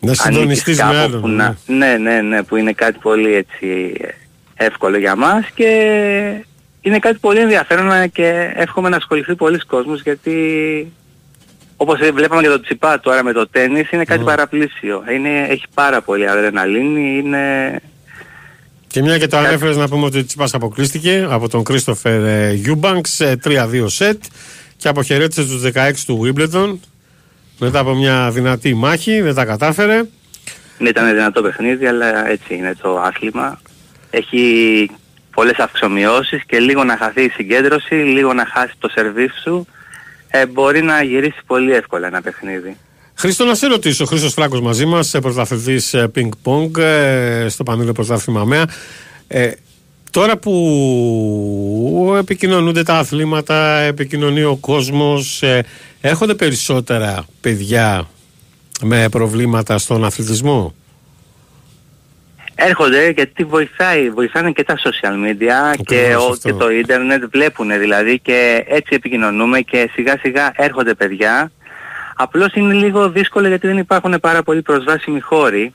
ανήκεις συντονιστείς με κάπου άλλον. που ναι. να... Ναι, ναι, ναι, που είναι κάτι πολύ έτσι εύκολο για μας και είναι κάτι πολύ ενδιαφέρον και εύχομαι να ασχοληθεί πολλοί κόσμος γιατί όπως βλέπαμε και το τσιπά τώρα με το τέννις είναι κάτι παραπλήσιο. Είναι, έχει πάρα πολύ αδρεναλίνη, είναι... Και μια και το ανέφερες να πούμε ότι ο Τσιτσιπάς αποκλείστηκε από τον Κρίστοφερ Γιούμπανκς σε 3-2 σετ και αποχαιρέτησε τους 16 του Wimbledon μετά από μια δυνατή μάχη, δεν τα κατάφερε. Δεν ήταν δυνατό παιχνίδι, αλλά έτσι είναι το άθλημα. Έχει πολλές αυξομειώσεις και λίγο να χαθεί η συγκέντρωση, λίγο να χάσει το σερβίς σου, ε, μπορεί να γυρίσει πολύ εύκολα ένα παιχνίδι. Χρήστο, να σε ρωτήσω, ο Χρήστος Φράγκος μαζί μας, πρωταθλητής πινκ-πονγκ ε, στο Πανελλήνιο Πρωτάθλημα ΑΜΕΑ. Ε, τώρα που επικοινωνούνται τα αθλήματα, επικοινωνεί ο κόσμος, ε, έρχονται περισσότερα παιδιά με προβλήματα στον αθλητισμό; Έρχονται γιατί βοηθάει, βοηθάνε και τα social media και, Ακριβώς ο, αυτό. και το ίντερνετ βλέπουν δηλαδή και έτσι επικοινωνούμε και σιγά σιγά έρχονται παιδιά. Απλώς είναι λίγο δύσκολο γιατί δεν υπάρχουν πάρα πολύ προσβάσιμοι χώροι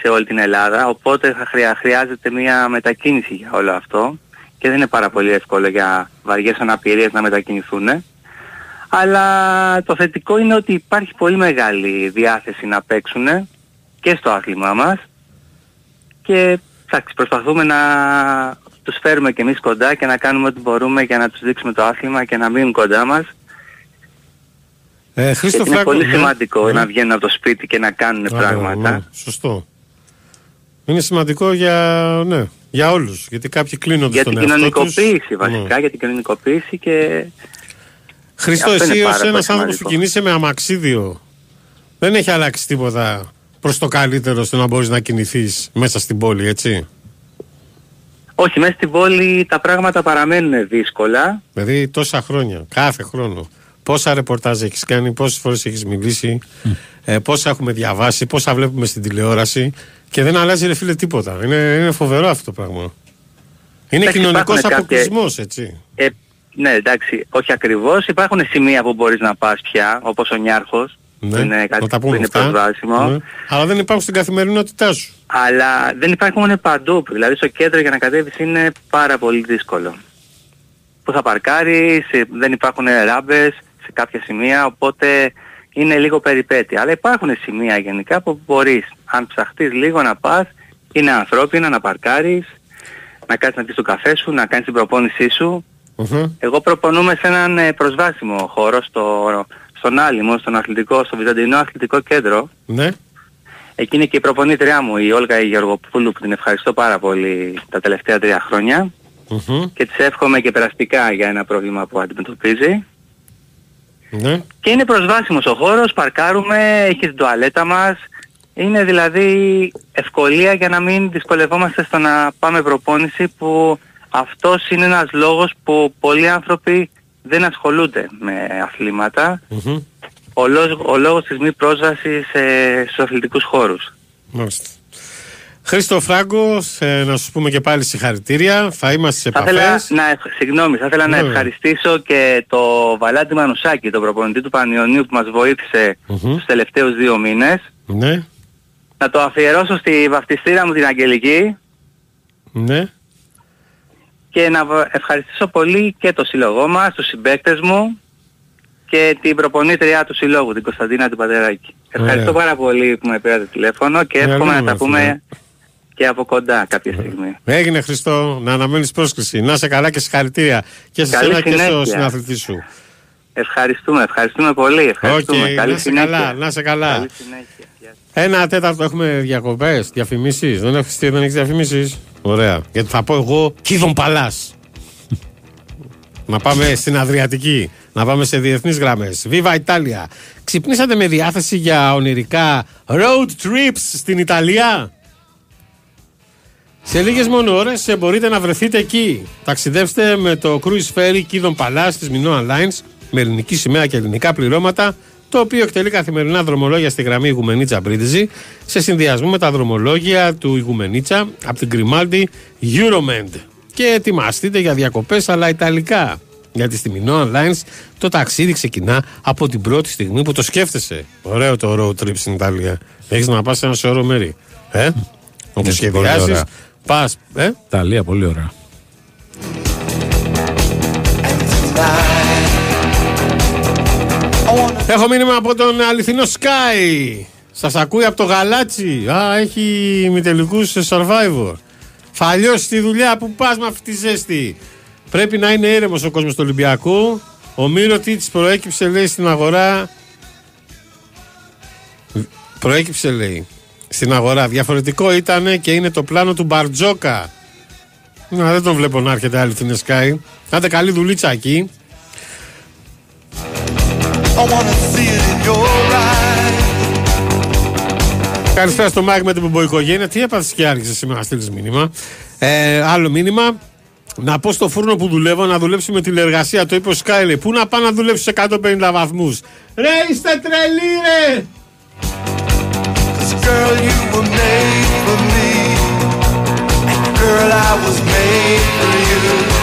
σε όλη την Ελλάδα οπότε θα χρειά, χρειάζεται μια μετακίνηση για όλο αυτό και δεν είναι πάρα πολύ εύκολο για βαριές αναπηρίες να μετακινηθούν. Αλλά το θετικό είναι ότι υπάρχει πολύ μεγάλη διάθεση να παίξουν και στο άθλημά μας και εντάξει, προσπαθούμε να τους φέρουμε και εμείς κοντά και να κάνουμε ό,τι μπορούμε για να τους δείξουμε το άθλημα και να μείνουν κοντά μας. Ε, Χρήστο Γιατί είναι Φράγκο, πολύ ναι. σημαντικό Ναι. να βγαίνουν από το σπίτι και να κάνουν Άρα, πράγματα. ναι, σωστό. Είναι σημαντικό για, ναι, για όλους. Γιατί κάποιοι κλείνονται Για στον την εαυτό κοινωνικοποίηση τους. βασικά, Ναι. για την κοινωνικοποίηση και Χρήστο, Αυτό είναι εσύ πάρα ως πολύ ένας άνθρωπος που σημαντικό. κινείσαι με αμαξίδιο, δεν έχει αλλάξει τίποτα προς το καλύτερο στο να μπορείς να κινηθείς μέσα στην πόλη, έτσι; όχι μέσα στην πόλη τα πράγματα παραμένουν δύσκολα. Δηλαδή τόσα χρόνια, κάθε χρόνο. Πόσα ρεπορτάζ έχεις κάνει, πόσες φορές έχεις μιλήσει, ε, πόσα έχουμε διαβάσει, πόσα βλέπουμε στην τηλεόραση και δεν αλλάζει ρε φίλε τίποτα. Είναι, είναι φοβερό αυτό το πράγμα. Είναι Εντάξει, κοινωνικός υπάρχουν κάποια- αποκλεισμός, έτσι. Ε, ναι εντάξει, όχι ακριβώς. Υπάρχουν σημεία που μπορείς να πας πια, όπως ο Νιάρχος. που είναι να κάτι τα που πούμε είναι αυτά. προσβάσιμο. Ναι. Αλλά δεν υπάρχουν στην καθημερινότητά σου. Αλλά δεν υπάρχουν παντού. Δηλαδή στο κέντρο για να κατέβεις είναι πάρα πολύ δύσκολο. Που θα παρκάρεις, ε, δεν υπάρχουν ράμπες σε κάποια σημεία, οπότε είναι λίγο περιπέτεια. Αλλά υπάρχουν σημεία γενικά που μπορείς, αν ψαχτείς λίγο να πας, είναι ανθρώπινα να παρκάρεις, να κάτσεις να πεις το καφέ σου, να κάνεις την προπόνησή σου. Μμμ. Εγώ προπονούμε σε έναν ε, προσβάσιμο χώρο στο, στον Άλυμο, στον αθλητικό, στο Βυζαντινό Αθλητικό Κέντρο. Ναι. Εκεί είναι και η προπονήτριά μου, η Όλγα Γεωργοπούλου, που την ευχαριστώ πάρα πολύ τα τελευταία τρία χρόνια Μμμ. και της εύχομαι και περαστικά για ένα πρόβλημα που αντιμετωπίζει. Ναι. Και είναι προσβάσιμος ο χώρος, παρκάρουμε, έχει την τουαλέτα μας. Είναι δηλαδή ευκολία για να μην δυσκολευόμαστε στο να πάμε προπόνηση που αυτός είναι ένας λόγος που πολλοί άνθρωποι δεν ασχολούνται με αθλήματα. Μμμ. Ο, λόγος, ο λόγος της μη πρόσβασης ε, στους αθλητικούς χώρους. Μάλιστα. Χρήστο Φράγκο, ε, να σου πούμε και πάλι συγχαρητήρια. Θα είμαστε σε Θα επαφές. ήθελα να, ευχ- συγγνώμη, θα ήθελα να Βέβαια. ευχαριστήσω και το Βαλάντι Μανουσάκη, τον προπονητή του Πανιωνίου που μας βοήθησε Μμμ. τους τελευταίους δύο μήνες. Ναι. Να το αφιερώσω στη βαφτιστήρα μου την Αγγελική Ναι. και να β- ευχαριστήσω πολύ και το σύλλογό μας, τους συμπαίκτες μου και την προπονήτριά του συλλόγου, την Κωνσταντίνα την Πατεράκη. Ευχαριστώ Ωραία. πάρα πολύ που με πήρατε τηλέφωνο και Ναι, εύχομαι να αλήθεια, τα πούμε φίλε. Και από κοντά κάποια στιγμή. Έγινε Χρήστο, να αναμένεις πρόσκληση. Να 'σαι καλά και συγχαρητήρια και σε Καλή σένα και στο συνέχεια. συναθλητή σου. Ευχαριστούμε, ευχαριστούμε πολύ. Ευχαριστούμε. ΟΚ, Καλή να 'σαι συνέχεια. καλά, να 'σαι καλά. Καλή συνέχεια. Γεια σας. Ένα τέταρτο έχουμε διακοπές, διαφημίσεις. Δεν έχεις, δεν έχεις διαφημίσεις; Ωραία. Γιατί θα πω εγώ Κίδων Παλάς. να πάμε στην Αδριατική. Να πάμε σε διεθνείς γραμμές. Viva Italia. Ξυπνήσατε με διάθεση για ονειρικά road trips στην Ιταλία; Σε λίγες μόνο ώρες ε, μπορείτε να βρεθείτε εκεί. Ταξιδεύστε με το cruise ferry Κίδων Παλάς της Minoan Lines με ελληνική σημαία και ελληνικά πληρώματα το οποίο εκτελεί καθημερινά δρομολόγια στη γραμμή Ιγουμενίτσα Μπρίντιζη σε συνδυασμό με τα δρομολόγια του Ιγουμενίτσα από την Grimaldi Euromend. Και ετοιμαστείτε για διακοπές αλλά ιταλικά. Γιατί στη Minoan Lines το ταξίδι ξεκινά από την πρώτη στιγμή που το σκέφτεσαι. Ωραίο το road trip στην Ιταλία. Έχεις να πας σε ένα σώρο μέρη. Ε; Όπου πολύ σχεδιάζεις, ωραία. πας, ε; Ιταλία, πολύ ωραία. Έχω μήνυμα από τον αληθινό Sky. Σας ακούει από το γαλάτσι. Α, έχει ημιτελικούς σε survivor. Θα λιώσει τη δουλειά που πας με αυτή τη ζέστη. Πρέπει να είναι ήρεμο ο κόσμος του Ολυμπιακού. Ο Μύρο Τίτ προέκυψε, λέει, στην αγορά. Προέκυψε, λέει, στην αγορά. Διαφορετικό ήταν και είναι το πλάνο του Μπαρτζόκα. Να, δεν τον βλέπω να έρχεται αληθινό Σκάι. Άντε καλή δουλίτσα εκεί. I wanna see it in your eyes. Καλησπέρα στο Μάικ με την Μποϊκογένεια. Τι έπαθες και άρχισε σήμερα να στέλνεις μήνυμα. Ε, άλλο μήνυμα. Να πω στο φούρνο που δουλεύω να δουλέψει με τηλεργασία. Το είπε ο Σκάι λέει. Πού να πάω να δουλέψει σε 150 βαθμούς; Ρε είστε τρελοί, ρε! Girl, you were made for me. Girl, I was made for you.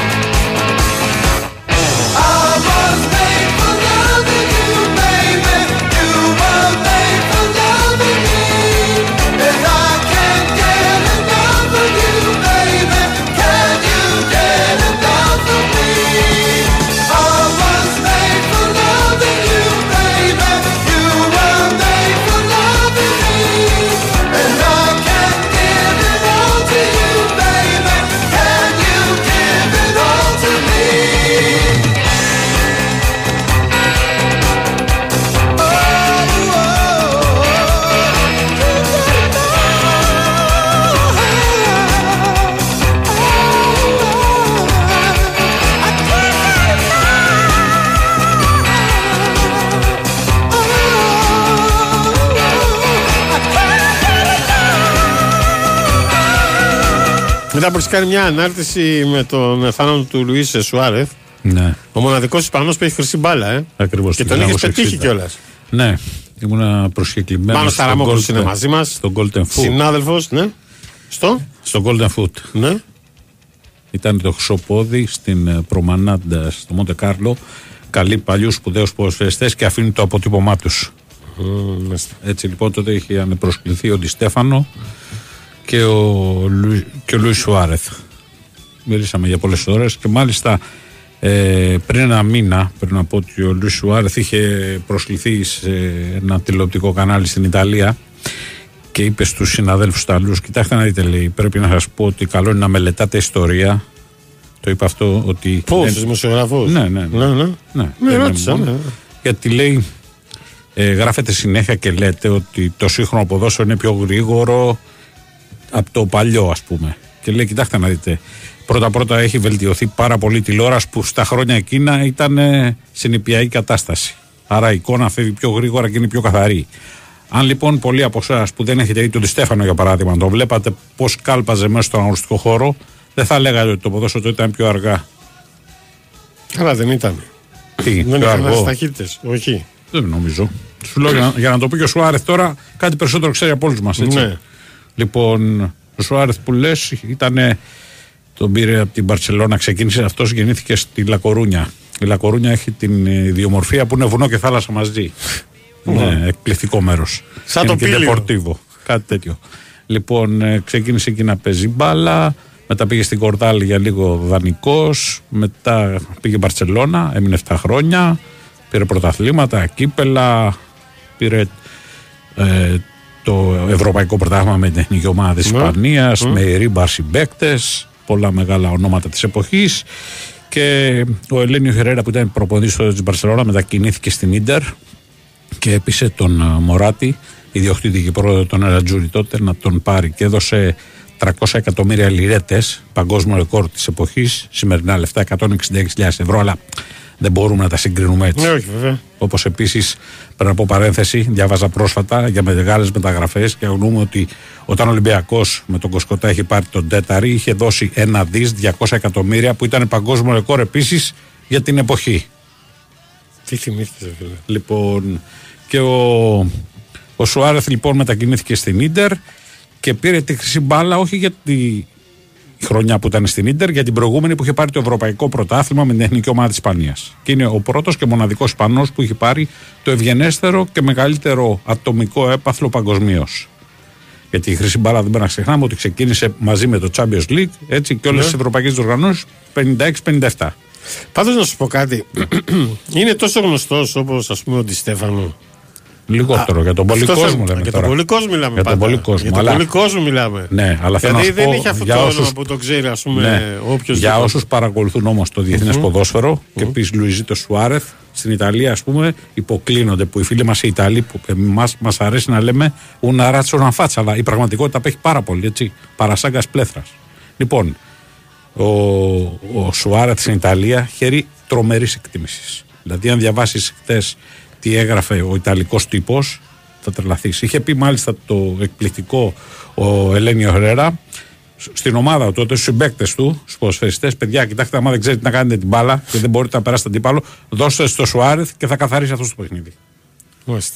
Μετά από κάνει μια ανάρτηση με τον θάνατο του Λουίς Σουάρεθ. Ναι, Ο μοναδικός Ισπανός που έχει χρυσή μπάλα, ε. ακριβώς. Και τον είχες πετύχει κιόλας. Ναι, ήμουν προσκεκλημένος. Μάνος Ταραμόπουλο είναι μαζί μας. Στο Golden Foot. Συνάδελφος, ναι. Στο, Στο Golden Foot. ναι. Ήταν το χρυσό πόδι στην ε, Προμανάντα στο Μοντε Κάρλο. Καλεί παλιούς σπουδαίους ποδοσφαιριστές και αφήνει το αποτύπωμά τους. Μμμ, μάλιστα. Έτσι λοιπόν τότε είχαν προσκληθεί ο Ντι Στέφανο και ο, Λου, και ο Λουίς Σουάρεθ. Μιλήσαμε για πολλές ώρες και μάλιστα ε, πριν ένα μήνα, πριν να πω ότι ο Λουίς Σουάρεθ είχε προσκληθεί σε ένα τηλεοπτικό κανάλι στην Ιταλία και είπε στους συναδέλφους Ιταλούς κοιτάξτε να δείτε λέει πρέπει να σας πω ότι καλό είναι να μελετάτε ιστορία το είπε αυτό ότι Πώς, δεν- στους δημοσιογράφους; Ναι, ναι, ναι. ναι, ναι. ναι, Ναι, δεν είναι ρώτησα, μόνο. ναι. Γιατί λέει, ε, γράφετε συνέχεια και λέτε ότι το σύγχρονο ποδόσφαιρο είναι πιο γρήγορο από το παλιό, ας πούμε. Και λέει, κοιτάξτε να δείτε. Πρώτα-πρώτα έχει βελτιωθεί πάρα πολύ η τηλεόραση που στα χρόνια εκείνα ήταν ε, σε νηπιαϊκή κατάσταση. Άρα η εικόνα φεύγει πιο γρήγορα και είναι πιο καθαρή. Αν λοιπόν πολλοί από εσάς που δεν έχετε δει τον Τη Στέφανο για παράδειγμα, τον βλέπατε πώς κάλπαζε μέσα στον αγωνιστικό χώρο, δεν θα λέγατε ότι το ποδόσφαιρο τότε ήταν πιο αργά. Καλά δεν ήταν. Τι, Δεν πιο είχαν αργό; τι ταχύτητες. Όχι. Δεν νομίζω. Σου λέω για να, για να το πει και ο Σουάρεθ τώρα, κάτι περισσότερο ξέρει από όλους μας. Ναι. Λοιπόν, ο Σουάρεθ που λες ήταν. Τον πήρε από την Παρσελώνα, ξεκίνησε αυτός, γεννήθηκε στη Λακορούνια. Η Λακορούνια έχει την ιδιομορφία που είναι βουνό και θάλασσα μαζί. ναι, εκπληκτικό μέρος. Σαν το Πήλιο. Δεπορτίβο, κάτι τέτοιο. Λοιπόν, ε, ξεκίνησε εκεί να παίζει μπάλα. Μετά πήγε στην Κορδάλη για λίγο δανεικός. Μετά πήγε Μπαρσελώνα, έμεινε 7 χρόνια. Πήρε πρωταθλήματα, κύπελα. Πήρε ε, το Ευρωπαϊκό Πρωτάθλημα με την εθνική ομάδα της Ναι. Ισπανίας, με ρίμπα συμπαίκτε, πολλά μεγάλα ονόματα της εποχής. Και ο Ελένιο Χερέρα που ήταν προπονητής της Μπαρσελόνα μετακινήθηκε στην ντερ και έπεισε τον ε, Μωράτη, ιδιοκτήτη και πρόεδρο των Ερατζούρι τότε, να τον πάρει και έδωσε 300 εκατομμύρια λιρέτες, παγκόσμιο ρεκόρ της εποχής, σημερινά λεφτά 166.000 ευρώ, αλλά δεν μπορούμε να τα συγκρίνουμε έτσι. Ναι, όχι βέβαια. Όπως επίσης, πρέπει να πω παρένθεση, διάβαζα πρόσφατα για μεγάλες μεταγραφές και αγνοούμε ότι όταν ο Ολυμπιακός με τον Κοσκοτά έχει πάρει τον Τέταρη, είχε δώσει ένα δις 200 εκατομμύρια που ήταν παγκόσμιο ρεκόρ επίσης για την εποχή. Τι θυμήθηκες, φίλε. Λοιπόν, και ο, ο Σουάρεθ λοιπόν μετακινήθηκε στην Ίντερ και πήρε τη χρυσή μπάλα όχι για τη χρονιά που ήταν στην Ίντερ, για την προηγούμενη που είχε πάρει το Ευρωπαϊκό Πρωτάθλημα με την Εθνική Ομάδα της Ισπανίας. Και είναι ο πρώτος και μοναδικός Ισπανός που έχει πάρει το ευγενέστερο και μεγαλύτερο ατομικό έπαθλο παγκοσμίως. Γιατί η χρυσή μπάλα δεν πρέπει να ξεχνάμε ότι ξεκίνησε μαζί με το Champions League έτσι και όλες Ναι. τις ευρωπαϊκές οργανώσει 56-57. Πάντως να σου πω κάτι. είναι τόσο γνωστός όπως ας πούμε ο Ντι Στέφανο. Λιγότερο για τον πολύ Αυτό κόσμο θέλω- λέμε Για τώρα. τον πολύ κόσμο μιλάμε. Για τον πάντα. πολύ κόσμο, Για τον αλλά- πολύ κόσμο μιλάμε. Ναι, αλλά θέλω να Δηλαδή σου δεν πω, έχει αυτό για το όσους- όνομα που το ξέρει, ας πούμε, Ναι. όποιος. Για όσους παρακολουθούν όμως το διεθνε ποδόσφαιρο και πει Λουιζίτο Σουάρεθ, στην Ιταλία, ας πούμε, υποκλίνονται που οι φίλοι μας οι Ιταλοί που εμάς μας αρέσει να λέμε ούνα ράτσο να φάτσα, αλλά η πραγματικότητα απέχει πάρα πολύ, έτσι. Παρασάγκας πλέθρας. Λοιπόν, ο, ο Σουάρεθ στην Ιταλία χαίρει τρομερής εκτίμησης. Δηλαδή, αν διαβάσεις χτε τι έγραφε ο Ιταλικός τύπος, θα τρελαθείς. Είχε πει μάλιστα το εκπληκτικό ο Ελένιο Χερέρα στην ομάδα του, τότε στους συμπαίκτες του, στους ποδοσφαιριστές, παιδιά, κοιτάξτε, άμα δεν ξέρετε τι να κάνετε την μπάλα και δεν μπορείτε να περάσετε την αντίπαλο, δώστε στο Σουάρεθ και θα καθαρίσει αυτός το παιχνίδι. Μάλιστα.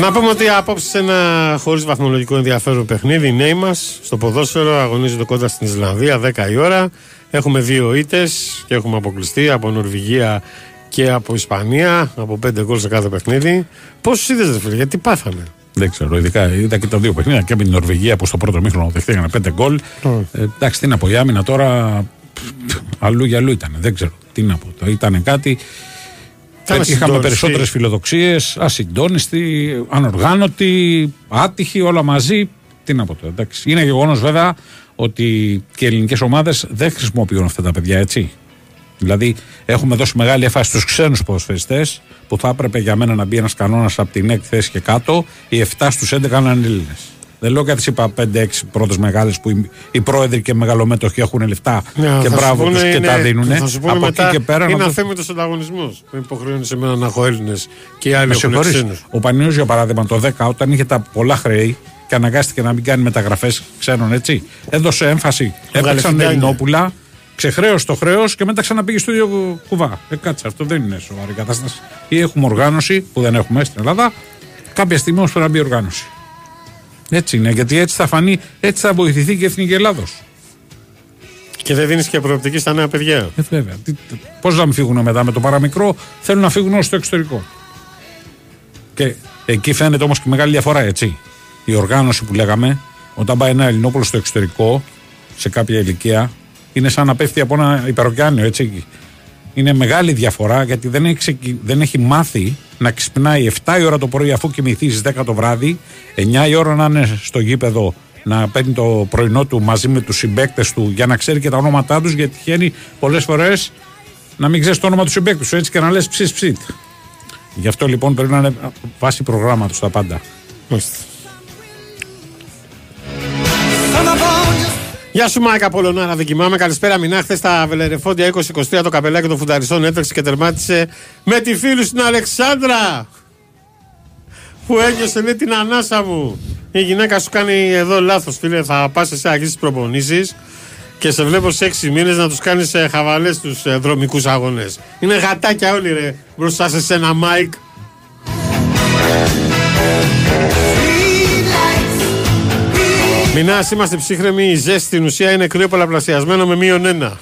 Να πούμε ότι απόψε σε ένα χωρίς βαθμολογικό ενδιαφέρον παιχνίδι, οι νέοι μας στο ποδόσφαιρο αγωνίζονται κοντά στην Ισλανδία 10 η ώρα. Έχουμε δύο ήττες και έχουμε αποκλειστεί από Νορβηγία και από Ισπανία. Από 5 γκολ σε κάθε παιχνίδι. Πόσους είδες, ρε φίλε, γιατί πάθανε; Δεν ξέρω, ειδικά είδα και τα δύο παιχνίδια και με την Νορβηγία που στο πρώτο μήχρονο δεχτήκανε πέντε γκολ. Ε, εντάξει, τι να πω, η άμυνα τώρα π, αλλού για αλλού ήταν. Δεν ξέρω τι να πω. Το Ήταν κάτι. Ήταν Έτσι, είχαμε ασυντόνιστη. περισσότερες φιλοδοξίες, ασυντόνιστοι, ανοργάνωτοι, άτυχοι, όλα μαζί. Τι να πω τώρα. Εντάξει. Είναι γεγονός βέβαια ότι και οι ελληνικές ομάδες δεν χρησιμοποιούν αυτά τα παιδιά, έτσι. Δηλαδή, έχουμε δώσει μεγάλη έφαση στους ξένους ποδοσφαιριστές που θα έπρεπε για μένα να μπει ένας κανόνας από την έκτη θέση και κάτω. Οι 7 στους 11 να είναι Έλληνες. Δεν λέω κάτι, είπα 5-6 πρώτες μεγάλες που οι, οι πρόεδροι και μεγαλομέτωχοι έχουν λεφτά Ναι, και θα σου μπράβο πούνε τους και είναι- τα δίνουν. Θα σου πούνε Από μετά, εκεί και πέρα είναι να το- αθέμητος ανταγωνισμός. Με υποχρεώνει σε μένα να έχω Έλληνες και οι άλλοι Με έχουν συγχωρείς. ξένους. Ο Πανιό, για παράδειγμα, το 10 όταν είχε τα πολλά χρέη και αναγκάστηκε να μην κάνει μεταγραφές ξένων, έτσι. Έδωσε έμφαση. Έπαιξαν Γαλεφιντάνια. Ελληνόπουλα, ξεχρέωσε το χρέος και μετά ξαναπήγε στο ίδιο κουβά. Ε, κάτσε, αυτό δεν είναι σοβαρή κατάσταση. Ή έχουμε οργάνωση που δεν έχουμε στην Ελλάδα. Κάποια στιγμή όμω πρέπει να μπει οργάνωση. Έτσι είναι, γιατί έτσι θα φανεί, έτσι θα βοηθηθεί και η Εθνική Ελλάδος. Και δεν δίνεις και προοπτική στα νέα παιδιά. Ε, βέβαια. Πώς να μην φύγουν μετά με το παραμικρό, θέλουν να φύγουν ως το εξωτερικό. Και εκεί φαίνεται όμως και μεγάλη διαφορά, έτσι. Η οργάνωση που λέγαμε, όταν πάει ένα Ελληνόπουλο στο εξωτερικό, σε κάποια ηλικία, είναι σαν να πέφτει από ένα υπεροκειάνιο, έτσι. Είναι μεγάλη διαφορά γιατί δεν έχει, ξεκι- δεν έχει μάθει να ξυπνάει 7 η ώρα το πρωί αφού κοιμηθεί στις 10 το βράδυ, 9 η ώρα να είναι στο γήπεδο να παίρνει το πρωινό του μαζί με τους συμπαίκτες του για να ξέρει και τα ονόματά τους γιατί τυχαίνει πολλές φορές να μην ξέρεις το όνομα τους συμπαίκτε σου έτσι και να λες ψι ψιτ. Γι' αυτό λοιπόν πρέπει να είναι βάση προγράμματος τα πάντα. Μάλιστα. Γεια σου Μάικα Πολωνάρα, δεν κοιμάμαι. Καλησπέρα Μινά. Χθες στα Βελερεφόντια 2023 το καπελάκι των φουνταριστών έτρεξε και τερμάτισε με τη φίλη στην Αλεξάνδρα. Που ένιωσε λέει την ανάσα μου. Η γυναίκα σου κάνει εδώ λάθος, φίλε. Θα πας εσύ να αρχίσεις προπονήσεις και σε βλέπω σε 6 μήνες να τους κάνεις χαβαλές στους δρομικούς αγώνες. Είναι γατάκια όλοι ρε μπροστά σε σένα, Μάικ. Μηνάς, είμαστε ψύχραιμοι. Η ζέστη στην ουσία είναι κρύο πολλαπλασιασμένο με μείον ένα.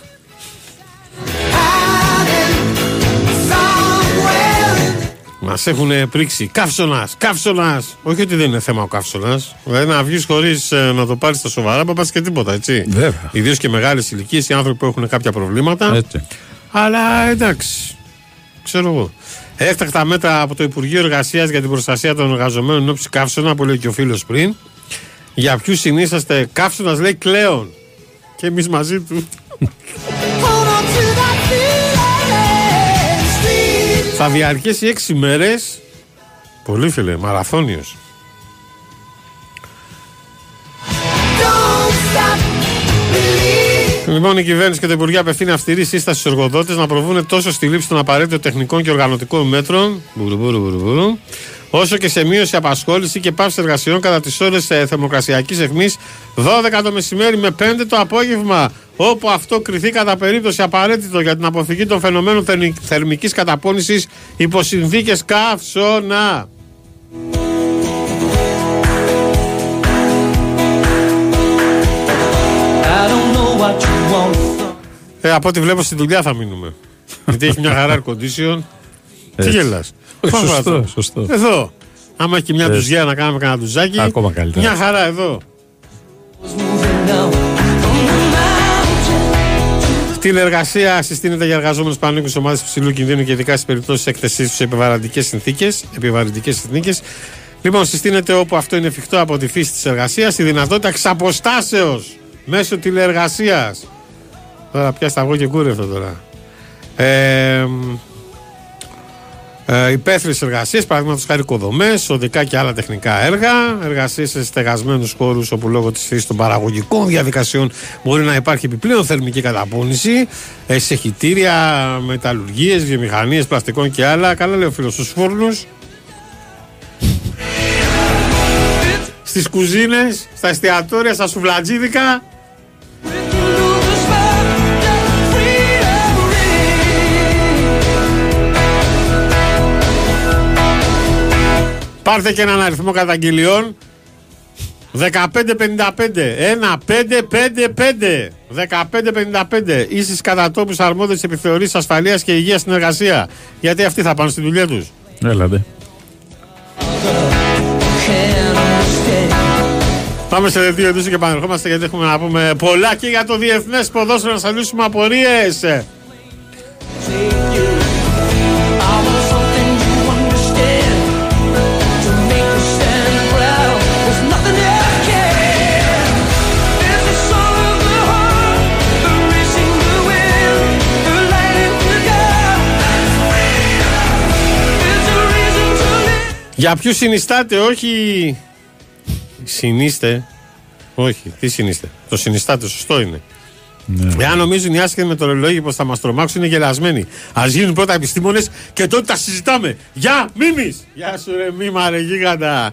Μας έχουν πρίξει. Καύσωνας, καύσωνας. Όχι ότι δεν είναι θέμα ο καύσωνας. Δηλαδή να βγεις χωρίς να το πάρεις στα σοβαρά, θα πα και τίποτα, έτσι. Βέβαια. Ιδίως και μεγάλε ηλικίε, οι άνθρωποι που έχουν κάποια προβλήματα. Έτσι. Αλλά εντάξει. Ξέρω εγώ. Έκτακτα μέτρα από το Υπουργείο Εργασίας για την προστασία των εργαζομένων ενόψη καύσωνα, που λέει και ο φίλος πριν. Για ποιους συνίσταστε καύσωνας, λέει κλέον. Και εμείς μαζί του. Θα διαρκέσει έξι μέρες. Πολύ φίλε, μαραθώνιος. Λοιπόν, η κυβέρνηση και το Υπουργείο απευθύνει αυστηρή σύσταση στους εργοδότες να προβούν τόσο στη λήψη των απαραίτητων τεχνικών και οργανωτικών μέτρων, μπουρου, μπουρου, μπουρου, μπουρου, όσο και σε μείωση απασχόληση και πάυση εργασιών κατά τις ώρες θερμοκρασιακής αιχμής 12 το μεσημέρι με 5 το απόγευμα. Όπου αυτό κριθεί κατά περίπτωση απαραίτητο για την αποφυγή των φαινομένων θερμικής καταπώνησης υπό συνθήκες καύσωνα. Ε, από ό,τι βλέπω στη δουλειά θα μείνουμε. Γιατί έχει μια χαρά air condition. Τι Έτσι. γελάς. Όχι, Πάμε σωστό, εδώ. σωστό. Εδώ. Άμα έχει και μια Έτσι. τουζιά να κάνουμε κανένα τουζάκι. Ακόμα καλύτερα. Μια χαρά εδώ. Τηλεργασία συστήνεται για εργαζόμενους που ανήκουν σε ομάδες υψηλού κινδύνου και ειδικά στις περιπτώσεις έκθεσής τους σε επιβαρυντικές συνθήκες. Επιβαρυντικές συνθήκες. Λοιπόν, συστήνεται όπου αυτό είναι εφικτό από τη φύση της εργασίας η δυνατότητα εξ αποστάσεω μέσω τηλεργασία. Τώρα πια σταγό και κούρευτο τώρα. Ε, ε, Υπαίθριες εργασίες, παραδείγματος χάρη οικοδομές, οδικά και άλλα τεχνικά έργα. Εργασίες σε στεγασμένους χώρους όπου λόγω της φύση των παραγωγικών διαδικασιών μπορεί να υπάρχει επιπλέον θερμική καταπώνηση. Ε, σε χιτήρια, μεταλλουργίες, βιομηχανίες πλαστικών και άλλα. Καλά λέει ο φίλος στους φούρνους. Στις κουζίνες, στα εστιατόρια, στα σουβλατζίδικα. Πάρτε και έναν αριθμό καταγγελιών. 1555 1555 1555 Ίσεις κατά τόπους αρμόδιες επιθεωρήσεις ασφαλείας και υγείας στην εργασία. Γιατί αυτοί θα πάνε στη δουλειά τους. Έλατε. Πάμε σε δύο ειδήσει και επανερχόμαστε γιατί έχουμε να πούμε πολλά και για το διεθνές ποδόσφαιρο. Να σας λύσουμε απορίες Για ποιους συνιστάτε όχι Συνείστε. Όχι, τι συνείστε. Το συνιστάτε, σωστό είναι. Ναι. Εάν νομίζουν οι άσχετοι μετεωρολόγοι πως θα μας τρομάξουν, είναι γελασμένοι. Α γίνουν πρώτα επιστήμονες και τότε τα συζητάμε. Γεια, μίμης! Γεια σου, ρε, μήμα, ρε, γίγαντα.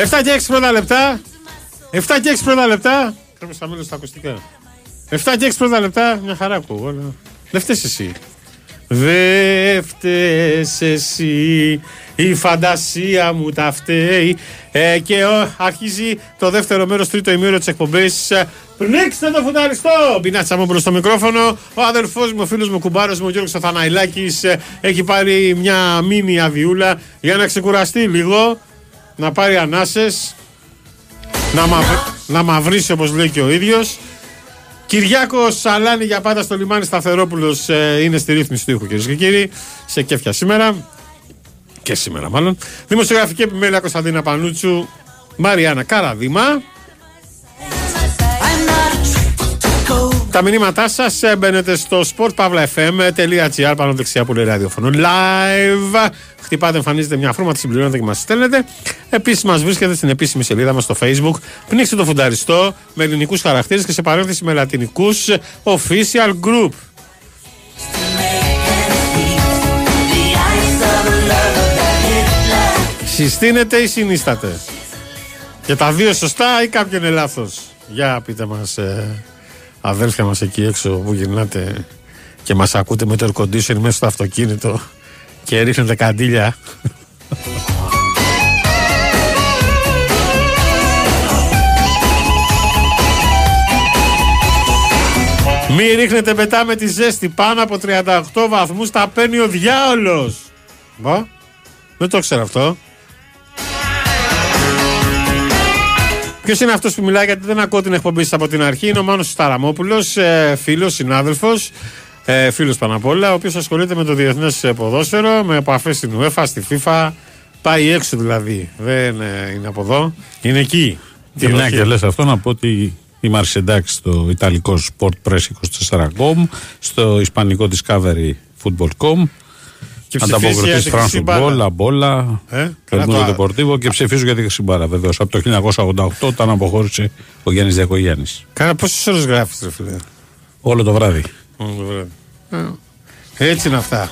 7 και 6 πρώτα λεπτά. 7 και 6 πρώτα λεπτά. Πρέπει να μείνω στα ακουστικά. 7 και 6 πρώτα λεπτά, μια χαρά ακούω. όλα. Δεν φταίς εσύ. Δεν φταίς εσύ, η φαντασία μου τα φταίει. Ε, και ο, αρχίζει το δεύτερο μέρος, τρίτο ημίωρο της εκπομπής. Ε, Πνίξτε το φουνταριστό! Μπινάτσα μου μπροστά στο μικρόφωνο. Ο αδερφός μου, ο φίλος μου, ο κουμπάρος μου, ο Γιώργος Αθαναϊλάκης, ε, έχει πάρει μια μίνι αβιούλα για να ξεκουραστεί λίγο, να πάρει ανάσες, να, μαυ... να μαυρίσει όπως λέει και ο ίδιος. Κυριάκο Σαλάνη για πάντα στο λιμάνι Σταθερόπουλος είναι στη ρύθμιση του ήχου, κυρίες και κύριοι. Σε κέφια σήμερα. Και σήμερα, μάλλον. Δημοσιογραφική επιμέλεια Κωνσταντίνα Πανούτσου. Μαριάννα Καραδίμα. I'm not a trick to go. Τα μηνύματά σας μπαίνετε στο sportpavlafm.gr πάνω δεξιά που λέει ραδιοφωνό. Live. Χτυπάτε, εμφανίζετε μια φρούμα, τη συμπληρώνετε και μας στέλνετε. Επίσης, μας βρίσκεται στην επίσημη σελίδα μας στο Facebook. Πνίξτε το φουνταριστό με ελληνικούς χαρακτήρες και σε παρένθεση με λατινικούς official group. Συστήνετε ή συνίσταται; Και τα δύο σωστά ή κάποιο είναι λάθος; Για πείτε μας, ε, αδέλφια μας εκεί έξω που γυρνάτε και μας ακούτε με το air condition μέσα στο αυτοκίνητο και ρίχνετε καντήλια. Μη ρίχνετε μετά με τη ζέστη πάνω από 38 βαθμούς τα παίρνει ο διάολος. Μπα, δεν το ξέρω αυτό. Ποιος είναι αυτός που μιλάει, γιατί δεν ακούω την εκπομπή σας από την αρχή. Είναι ο Μάνος Σταραμόπουλος, ε, φίλος, συνάδελφος, ε, φίλος πάνω απ' όλα, ο οποίος ασχολείται με το διεθνές ποδόσφαιρο, με επαφές στην UEFA, στη FIFA. Πάει έξω δηλαδή. Δεν ε, είναι από εδώ. Είναι εκεί. Και μια Όχι. και λες αυτό να πω ότι είμαστε εντάξει στο ιταλικό Sport Press 24.com, στο ισπανικό Discovery Football.com, Και ψηφίζει ανταποκριτή για τη France Χρυσή Μπάλα. Football, Αμπόλα, Ε, El καλά Mundo το- Deportivo και ψηφίζω για τη Χρυσή βεβαίως. Από το 1988 όταν αποχώρησε ο Γιάννης Διακογέννη. Κάνα πόσες ώρες γράφεις, ρε φίλε; Όλο το βράδυ. Όλο το βράδυ. Ε, Έτσι είναι αυτά.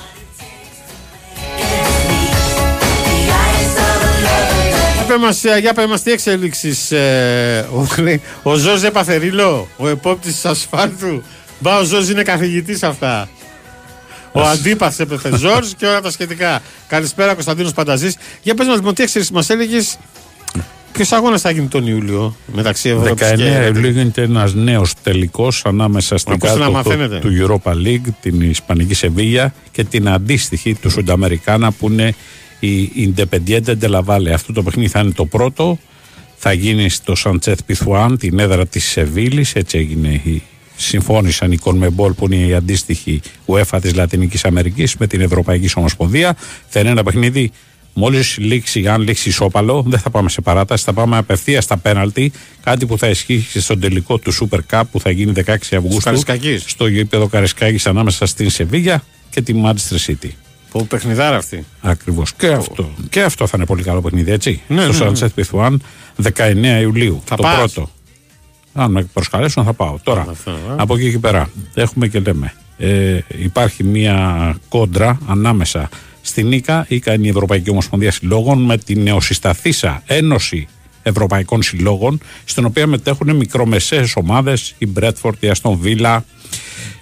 Για πες μας, ε, Για πες μας τι εξέλιξεις ε, ο, λέει, ο Ζώζ έπαθε ρίλο Ο επόπτης της ασφάλτου Μπα ο Ζώζ είναι καθηγητής αυτά Ο αντίπαθ έπεθε Ζόρζ και όλα τα σχετικά Καλησπέρα Κωνσταντίνος Πανταζής Για πες μας λοιπόν τι εξέλιξεις μας έλεγες; Ποιος αγώνας θα γίνει τον Ιούλιο Μεταξύ 19 Ευρώπης και Ιουλίου γίνεται ένας νέος τελικός ανάμεσα στην πώς να κάτω μαθαίνετε. του Europa League, την Ισπανική Σεβίγια και την αντίστοιχη του Σουνταμερικάνα που είναι η Independiente de la Valle. Αυτό το παιχνίδι θα είναι το πρώτο. Θα γίνει στο Σαντσέθ Πιθουάν, την έδρα της Σεβίλης. Έτσι έγινε η συμφώνησαν οι Κονμεμπόλ που είναι η αντίστοιχη UEFA της Λατινικής Αμερικής με την Ευρωπαϊκή Ομοσπονδία. Θα είναι ένα παιχνίδι Μόλις λήξει, αν λήξει ισόπαλο, δεν θα πάμε σε παράταση, θα πάμε απευθείας στα πέναλτι. Κάτι που θα ισχύσει στον τελικό του Super Cup που θα γίνει 16 Αυγούστου Καρισκάκης. στο γήπεδο Καρισκάκης ανάμεσα στην Σεβίγια και τη Manchester City. Που παιχνιδάρα αυτή Ακριβώς. Και, αυτό, και αυτό θα είναι πολύ καλό παιχνίδι, έτσι. Ναι, στο ναι, ναι. Sunset Piθουάν 19 Ιουλίου. Θα το πας; πρώτο. Αν με προσκαλέσουν θα πάω. Τώρα, Αυτό, ε. από εκεί και πέρα, έχουμε και λέμε. Ε, υπάρχει μια κόντρα ανάμεσα στην ΙΚΑ, ΙΚΑ είναι η Ευρωπαϊκή Ομοσπονδία Συλλόγων, με την νεοσυσταθήσα Ένωση Ευρωπαϊκών Συλλόγων, στην οποία μετέχουν μικρομεσαίες ομάδες, η Μπρέτφορντ, η Αστον Βίλα,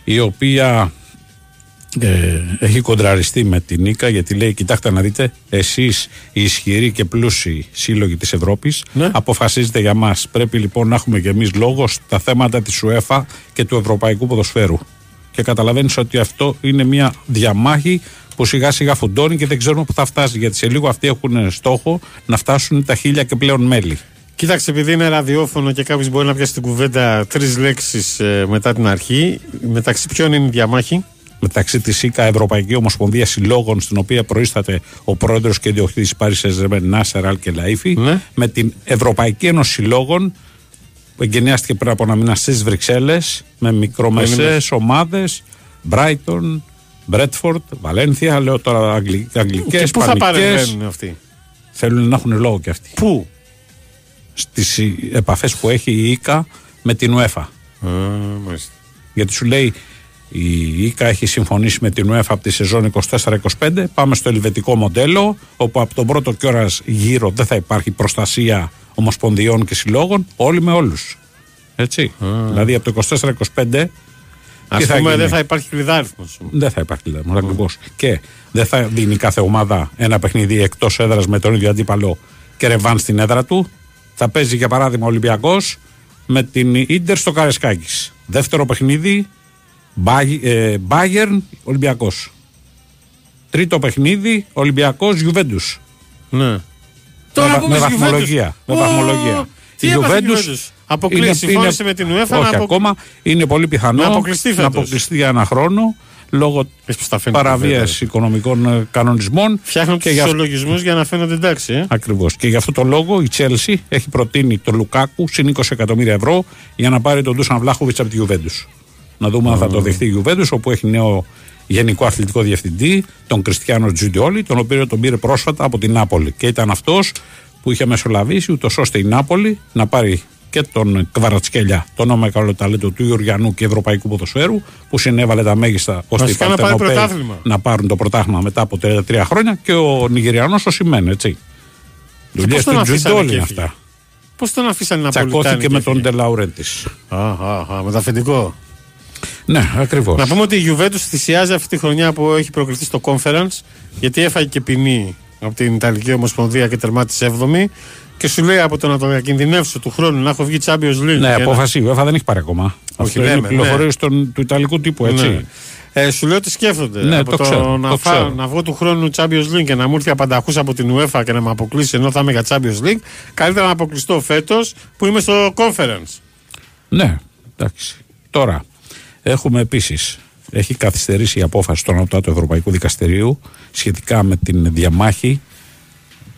η οποία ε, έχει κοντραριστεί με την Νίκα γιατί λέει κοιτάξτε να δείτε εσείς οι ισχυροί και πλούσιοι σύλλογοι της Ευρώπης Ναι. αποφασίζετε για μας πρέπει λοιπόν να έχουμε και εμείς λόγος στα θέματα της UEFA και του Ευρωπαϊκού Ποδοσφαίρου και καταλαβαίνεις ότι αυτό είναι μια διαμάχη που σιγά σιγά φουντώνει και δεν ξέρουμε που θα φτάσει γιατί σε λίγο αυτοί έχουν στόχο να φτάσουν τα χίλια και πλέον μέλη Κοίταξε, επειδή είναι ραδιόφωνο και κάποιος μπορεί να πιάσει την κουβέντα τρεις λέξεις μετά την αρχή, μεταξύ ποιον είναι η διαμάχη; Μεταξύ της ΣΥΚΑ Ευρωπαϊκή Ομοσπονδία Συλλόγων, στην οποία προείσταται ο πρόεδρος και διοκτήτη Πάρη Σεζεμέν Νάσερ Αλ και Λαΐφη, Ναι. με την Ευρωπαϊκή Ένωση Συλλόγων, που εγκαινιάστηκε πριν από ένα μήνα στις Βρυξέλλες, με μικρομεσαίες ομάδες, Brighton, Μπρέτφορντ, Βαλένθια, λέω τώρα αγγλικές, και πού θα παρεμβαίνουν αυτοί; Θέλουν να έχουν λόγο και αυτοί. Πού; Στις επαφές που έχει η ΙΚΑ με την UEFA. Α, μάλιστα. Γιατί σου λέει η ΙΚΑ έχει συμφωνήσει με την UEFA από τη σεζόν 24-25. Πάμε στο ελβετικό μοντέλο, όπου από τον πρώτο κιόρα γύρω δεν θα υπάρχει προστασία ομοσπονδιών και συλλόγων, όλοι με όλους. Έτσι. Δηλαδή από το 24-25 Α τι θα πούμε, γίνει; δεν θα υπάρχει κλειδάριθμος. δεν θα υπάρχει δηλαδή. Ακριβώς. Και δεν θα δίνει κάθε ομάδα ένα παιχνίδι εκτός έδρας με τον ίδιο αντίπαλο και ρεβάν στην έδρα του. Θα παίζει για παράδειγμα ο Ολυμπιακός με την ντερ στο Καρεσκάκη. Δεύτερο παιχνίδι ε, Bayern Ολυμπιακός. Τρίτο παιχνίδι Ολυμπιακός Γιουβέντους. Ναι. Με, βα- με βαθμολογία. Με βαθμολογία. Τι έπαθε η Juventus? Αποκλεί- συμφώνησε με την UEFA να Όχι απο- ακόμα. Είναι πολύ πιθανό Να αποκλειστεί να φέτος. αποκλειστεί για ένα χρόνο λόγω Πες πως τα φαίνεται παραβίαση οικονομικών ε, κανονισμών. Φτιάχνουν και τους για αυτό- ισολογισμούς για να φαίνονται εντάξει. Ε. Ακριβώς. Και γι' αυτό το λόγο η Τσέλσι έχει προτείνει τον Λουκάκου συν 20 εκατομμύρια ευρώ για να πάρει τον Ντούσαν Βλάχοβιτ από τη Γιουβέντου. Να δούμε αν θα το δεχτεί η Γιουβέντους, όπου έχει νέο γενικό αθλητικό διευθυντή, τον Κριστιανό Τζουντιόλη, τον οποίο τον πήρε πρόσφατα από την Νάπολη. Και ήταν αυτός που είχε μεσολαβήσει, ούτως ώστε η Νάπολη να πάρει και τον Κβαρατσκέλια, το όνομα καλό ταλέντο του Ιωριανού και Ευρωπαϊκού Ποδοσφαίρου, που συνέβαλε τα μέγιστα ώστε οι Βασικά να πάρει Παρτενοπαίοι πρωτάθλημα. να πάρουν το πρωτάθλημα μετά από 33 χρόνια και ο Νιγηριανός ο Σιμέν, έτσι. Δουλειές πώς τον του αφήσανε Τζουντόλη και είναι έφυγε; αυτά. Πώς τον αφήσανε να πολιτάνει Τσακώθηκε και με τον έφυγε; Ντελαουρέντη. Α, α, α, με το αφεντικό. Ναι, ακριβώς. Να πούμε ότι η Juventus θυσιάζει αυτή τη χρονιά που έχει προκριθεί στο conference γιατί έφαγε και ποινή από την Ιταλική Ομοσπονδία και τερμάτισε 7η και σου λέει από το να το διακινδυνεύσω του χρόνου να έχω βγει Champions League. Ναι, και να- απόφαση η UEFA δεν έχει πάρει ακόμα. Αυτό είναι λέμε, πληροφορίες του Ιταλικού τύπου, έτσι. Ναι. Ε, σου λέω ότι σκέφτονται. Ναι, από το ξέρω, να, το φά- ξέρω. να βγω του χρόνου Champions League και να μου έρθει απανταχούς από την UEFA και να με αποκλείσει ενώ θα είμαι για Champions League, καλύτερα να αποκλειστώ φέτος που είμαι στο conference. Ναι, εντάξει. Τώρα, έχουμε επίσης. Έχει καθυστερήσει η απόφαση του Ανώτατου Ευρωπαϊκού Δικαστηρίου σχετικά με την διαμάχη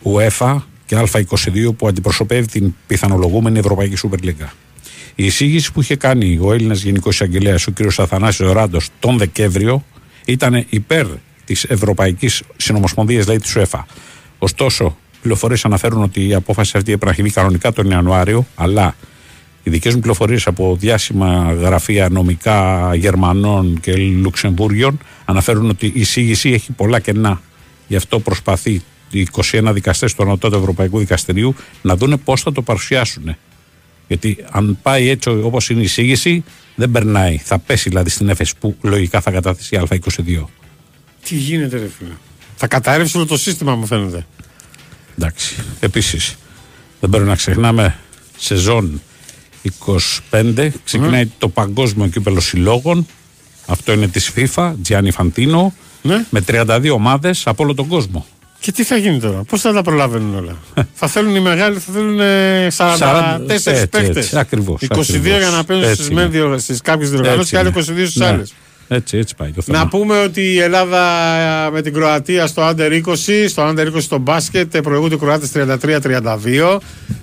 UEFA και Α22 που αντιπροσωπεύει την πιθανολογούμενη Ευρωπαϊκή Σούπερ Λίγκα. Η εισήγηση που είχε κάνει ο Έλληνας Γενικός Εισαγγελέας, ο κ. Αθανάσιος Ράντος, τον Δεκέμβριο ήταν υπέρ της Ευρωπαϊκής Συνομοσπονδίας, δηλαδή της UEFA. Ωστόσο, πληροφορίες αναφέρουν ότι η απόφαση αυτή έπρεπε να έχει βγει κανονικά τον Ιανουάριο, αλλά οι δικές μου πληροφορίες από διάσημα γραφεία νομικά Γερμανών και Λουξεμβούργιων αναφέρουν ότι η εισήγηση έχει πολλά κενά. Γι' αυτό προσπαθεί οι 21 δικαστές του Ανωτάτου Ευρωπαϊκού Δικαστηρίου να δούνε πώς θα το παρουσιάσουν. Γιατί αν πάει έτσι όπως είναι η εισήγηση, δεν περνάει. Θα πέσει δηλαδή στην έφεση που λογικά θα καταθέσει η Α22. Τι γίνεται, ρε φίλε. Θα καταρρεύσει όλο το σύστημα, μου φαίνεται. Εντάξει. Επίσης, δεν πρέπει να ξεχνάμε σεζόν 25. Ξεκινάει το Παγκόσμιο Κύπελο Συλλόγων. Αυτό είναι της FIFA, Τζιάννη Φαντίνο. Ναι. Με 32 ομάδες από όλο τον κόσμο. Και τι θα γίνει τώρα, πώς θα τα προλάβαινουν όλα. θα θέλουν οι μεγάλοι, θα θέλουν ε, 44 έτσι, παίκτες. έτσι, ακριβώς, 22 ακριβώς. για να παίζουν Έτσι στις είναι. στις κάποιες διοργανώσεις και άλλοι 22 στι Ναι. άλλες. Έτσι, έτσι πάει το θέμα. Να πούμε ότι η Ελλάδα ε, με την Κροατία στο Under 20, στο Under 20 στο μπάσκετ, ε, προηγούνται οι Κροάτες 33-32.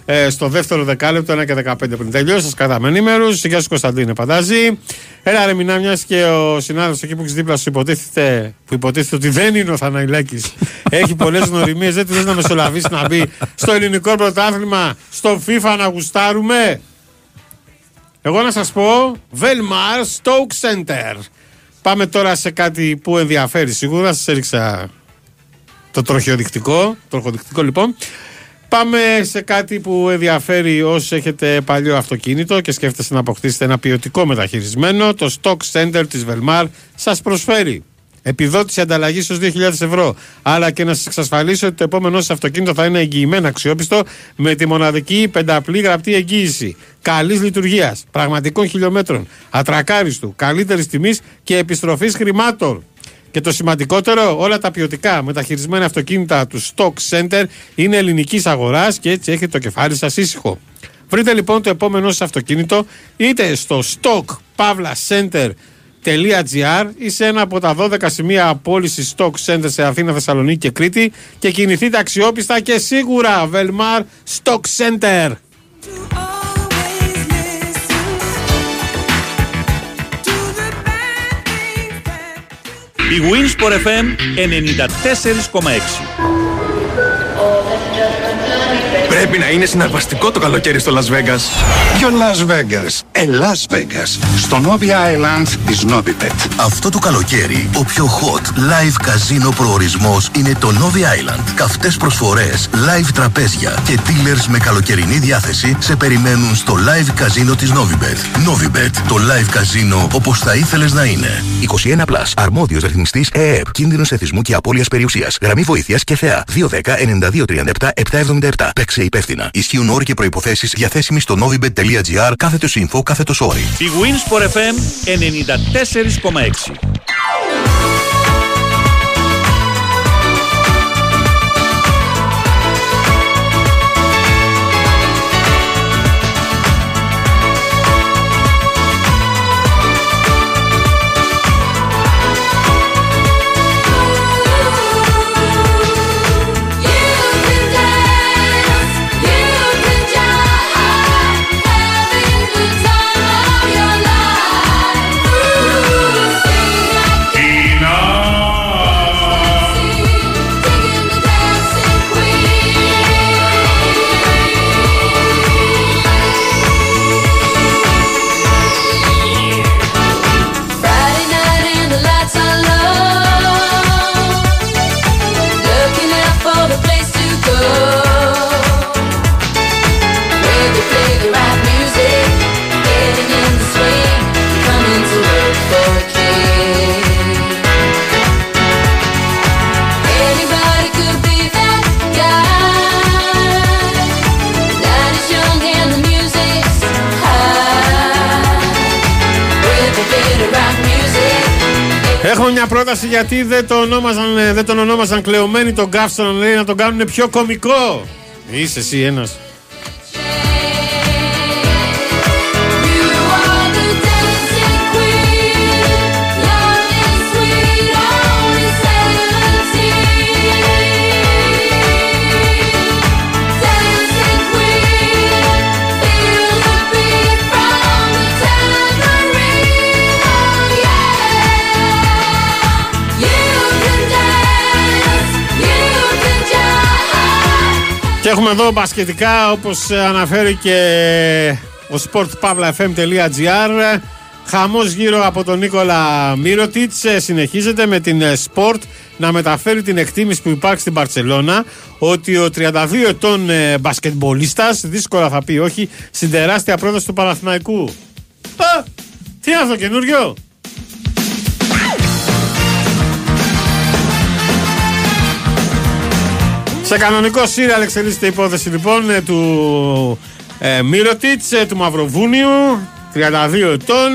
Ε, στο δεύτερο δεκάλεπτο, 1 και 15 πριν τελειώσει. Σας κρατάμε ενήμερους. Γεια σου Κωνσταντίνε Παντάζη. Έλα ρε Μινά, μιας και ο συνάδελφος εκεί που έχεις δίπλα σου υποτίθεται, που υποτίθεται ότι δεν είναι ο Θαναϊλάκης. έχει πολλές γνωριμίες. Δεν τη λες να μεσολαβήσεις να μπει στο ελληνικό πρωτάθλημα, στο FIFA να γουστάρουμε. Εγώ να σας πω, Velmar Stoke Center. Πάμε τώρα σε κάτι που ενδιαφέρει σίγουρα. Σας έριξα το τροχιοδεικτικό. Τροχοδεικτικό λοιπόν. Πάμε σε κάτι που ενδιαφέρει όσοι έχετε παλιό αυτοκίνητο και σκέφτεστε να αποκτήσετε ένα ποιοτικό μεταχειρισμένο. Το Stock Center της Velmar σας προσφέρει επιδότηση ανταλλαγής ως 2.000 ευρώ. Αλλά και να σας εξασφαλίσω ότι το επόμενό σας αυτοκίνητο θα είναι εγγυημένο αξιόπιστο με τη μοναδική πενταπλή γραπτή εγγύηση. Καλής λειτουργίας, πραγματικών χιλιόμετρων, ατρακάριστου, καλύτερης τιμής και επιστροφής χρημάτων. Και το σημαντικότερο, όλα τα ποιοτικά μεταχειρισμένα αυτοκίνητα του Stock Center είναι ελληνικής αγοράς και έτσι έχετε το κεφάλι σας ήσυχο. Βρείτε λοιπόν το επόμενο σας αυτοκίνητο είτε στο stockpavlacenter.gr ή σε ένα από τα 12 σημεία απόλυσης Stock Center σε Αθήνα, Θεσσαλονίκη και Κρήτη και κινηθείτε αξιόπιστα και σίγουρα Velmar Stock Center. Η Winsport FM 94,6. Πρέπει να είναι συναρπαστικό το καλοκαίρι στο Las Vegas. Ποιο Las Vegas; Ε, Las Vegas. Στο Novi Island της Novibet. Αυτό το καλοκαίρι, ο πιο hot live καζίνο προορισμός είναι το Novi Island. Καυτές προσφορές, live τραπέζια και dealers με καλοκαιρινή διάθεση σε περιμένουν στο live καζίνο της Novibet. Novibet, το live καζίνο όπως θα ήθελες να είναι. 21 Plus. Αρμόδιος ρυθμιστής ΕΕΠ. Κίνδυνος εθισμού και απώλειας περιουσίας. Γραμμή βοήθειας και θεά. 210-9237-777. Παίξε υπεύθυνα. Ισχύουν όροι και προϋποθέσεις διαθέσιμοι στο novibet.gr κάθετος info κάθετος όροι. Η Winsport FM 94,6. Μια πρόταση γιατί δεν, το ονόμαζαν, ε, δεν τον ονόμαζαν κλεωμένοι τον Γκάφστον λέει να τον κάνουν πιο κωμικό. Είσαι εσύ ένας. Και έχουμε εδώ μπασκετικά όπως ε, αναφέρει και ο sportpavlafm.gr Χαμός γύρω από τον Νίκολα Μύρωτιτς ε, συνεχίζεται με την ε, Sport να μεταφέρει την εκτίμηση που υπάρχει στην Παρσελώνα ότι ο 32 ετών ε, μπασκετμπολίστας δύσκολα θα πει όχι στην τεράστια πρόταση του Παναθηναϊκού. Α, τι είναι αυτό καινούριο; Σε κανονικό σύριαλ εξελίσσεται η υπόθεση λοιπόν ε, του ε, Μύρωτιτς, ε, του Μαυροβούνιου, 32 ετών.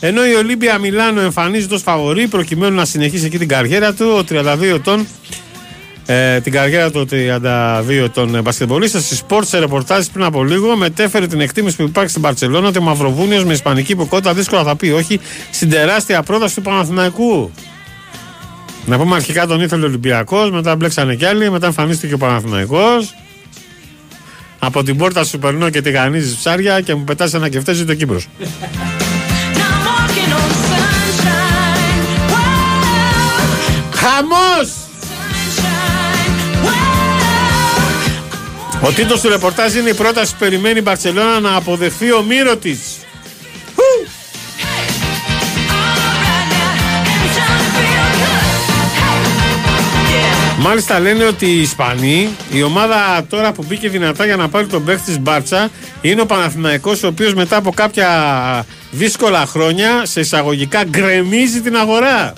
Ενώ η Ολύμπια Μιλάνο εμφανίζεται ως φαβορή προκειμένου να συνεχίσει εκεί την καριέρα του, ο 32 ετών, ε, την καριέρα του 32 ετών ε, μπασκετμπολίστας στη Sport σε ρεπορτάζ πριν από λίγο μετέφερε την εκτίμηση που υπάρχει στην Παρσελόνα ότι ο Μαυροβούνιος με ισπανική υποκότητα δύσκολα θα πει όχι στην τεράστια πρόταση του Παναθηναϊκού. Να πούμε αρχικά τον ήθελε ο Ολυμπιακός, μετά μπλέξανε κι άλλοι, μετά εμφανίστηκε ο Παναθηναϊκός. Από την πόρτα σου περνώ και τη γανίζεις ψάρια και μου πετάς ένα κεφτέζι το Κύπρος. Χαμός! Ο τίτλος του ρεπορτάζ είναι η πρόταση που περιμένει η Μπαρσελόνα να αποδεχθεί ο Μύρο της. Μάλιστα λένε ότι οι Ισπανοί, η ομάδα τώρα που μπήκε δυνατά για να πάρει τον παίχτη της Μπάρτσα είναι ο Παναθηναϊκός ο οποίος μετά από κάποια δύσκολα χρόνια σε εισαγωγικά γκρεμίζει την αγορά.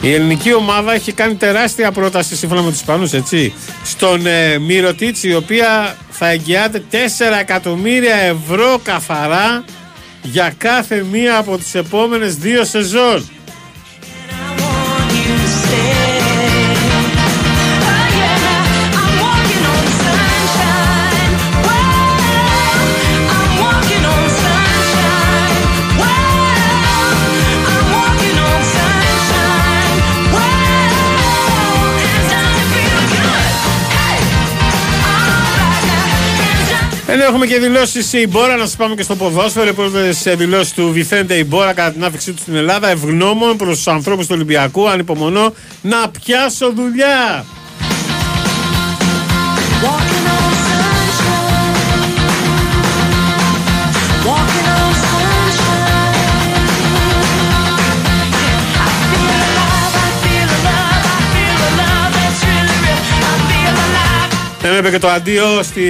Η ελληνική ομάδα έχει κάνει τεράστια πρόταση σύμφωνα με τους Ισπανούς, έτσι. Στον ε, Μυρωτίτς, η οποία θα εγγυάται 4 εκατομμύρια ευρώ καθαρά για κάθε μία από τις επόμενες δύο σεζόν. Ενώ έχουμε και δηλώσεις η Μπόρα, να σας πάμε και στο ποδόσφαιρο. Οι πρώτε δηλώσεις του Βιθέντε η Μπόρα κατά την άφηξή του στην Ελλάδα. Ευγνώμων προς τους ανθρώπους του Ολυμπιακού. Ανυπομονώ να πιάσω δουλειά. Δεν είπε και το αντίο στη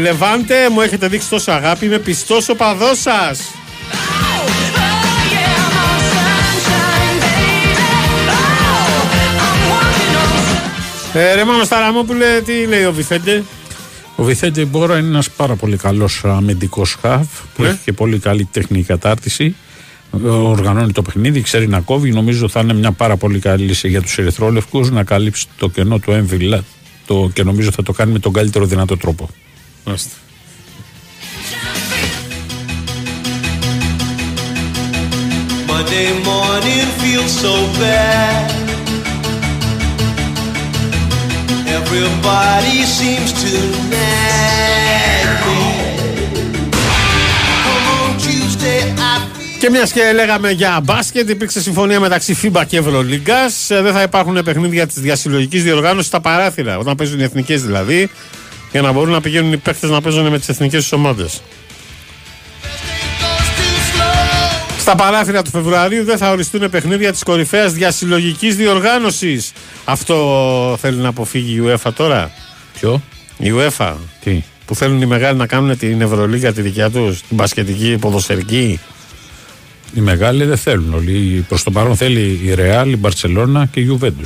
Λεβάντε. Μου έχετε δείξει τόσο αγάπη. Είμαι πιστός ο παδός σας. Ε, ρε Μάνος Σταραμόπουλε, τι λέει ο Βιθέντε; Ο Βιθέντε Μπόρα είναι ένας πάρα πολύ καλός αμυντικός χαβ που Ναι. έχει και πολύ καλή τεχνική κατάρτιση. Ε, Οργανώνει το παιχνίδι, ξέρει να κόβει. Νομίζω θα είναι μια πάρα πολύ καλή λύση για τους Ερυθρόλευκους να καλύψει το κενό του έμβυλα το, και νομίζω θα το κάνει με τον καλύτερο δυνατό τρόπο. Μάλιστα. Monday morning feels so bad. Everybody seems to nag Και μιας και λέγαμε για μπάσκετ, υπήρξε συμφωνία μεταξύ FIBA και Ευρωλίγκας. Δεν θα υπάρχουν παιχνίδια της διασυλλογικής διοργάνωσης στα παράθυρα, όταν παίζουν οι εθνικές δηλαδή, για να μπορούν να πηγαίνουν οι παίχτε να παίζουν με τις εθνικές τους ομάδες. Στα παράθυρα του Φεβρουαρίου δεν θα οριστούν παιχνίδια της κορυφαίας διασυλλογικής διοργάνωσης. Αυτό θέλει να αποφύγει η UEFA τώρα; Ποιο; Η UEFA. Τι; Που θέλουν οι μεγάλοι να κάνουν την Ευρωλίγα τη δικιά τους, την μπασκετική, ποδοσφαιρική. Οι μεγάλοι δεν θέλουν όλοι. Προς το παρόν θέλει η Ρεάλ, η Μπαρσελόνα και η Γιουβέντου.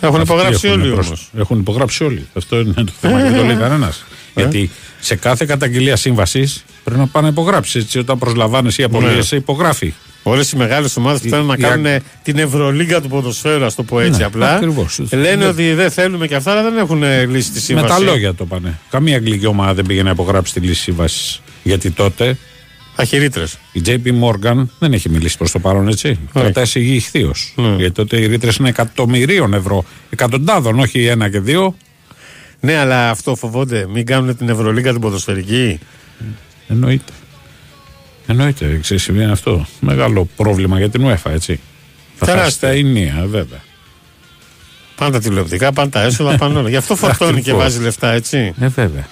Έχουν υπογράψει όλοι όμως. Έχουν υπογράψει όλοι. Αυτό είναι το θέμα και δεν το λέει κανένας. Γιατί σε κάθε καταγγελία σύμβασης πρέπει να πάει να υπογράψεις. Έτσι, όταν προσλαμβάνει ή απολύεσαι, υπογράφει. Όλες οι μεγάλες ομάδες που θέλουν να η- κάνουν την Ευρωλίγα του ποδοσφαίρου, ας το πω έτσι Ναι, απλά. ακριβώς. Λένε Ναι. ότι δεν θέλουμε και αυτά, αλλά δεν έχουν ε, λύσει τη Με σύμβαση. τα λόγια το πάνε. Καμία αγγλική ομάδα δεν πήγε να υπογράψει τη λύση σύμβασης. Γιατί τότε. Αχυρίτρες. Η JP Morgan δεν έχει μιλήσει προς το παρόν, έτσι. Κρατάει σιγή ηχθείως. Γιατί τότε οι ρήτρες είναι εκατομμυρίων ευρώ. Εκατοντάδων, όχι ένα και δύο. Ναι, αλλά αυτό φοβόνται. Μην κάνουν την Ευρωλίγα την ποδοσφαιρική. Εννοείται. Εννοείται, ξέρεις, συμβαίνει αυτό. Μεγάλο πρόβλημα για την UEFA, έτσι. Θα χάσει Τεράστιο. τα ενία, βέβαια. Πάντα τηλεοπτικά, πάντα έσοδα, πάντα όλα. Γι' αυτό φορτώνει και Ακριβώς. βάζει λεφτά, έτσι. Ε, βέβαια.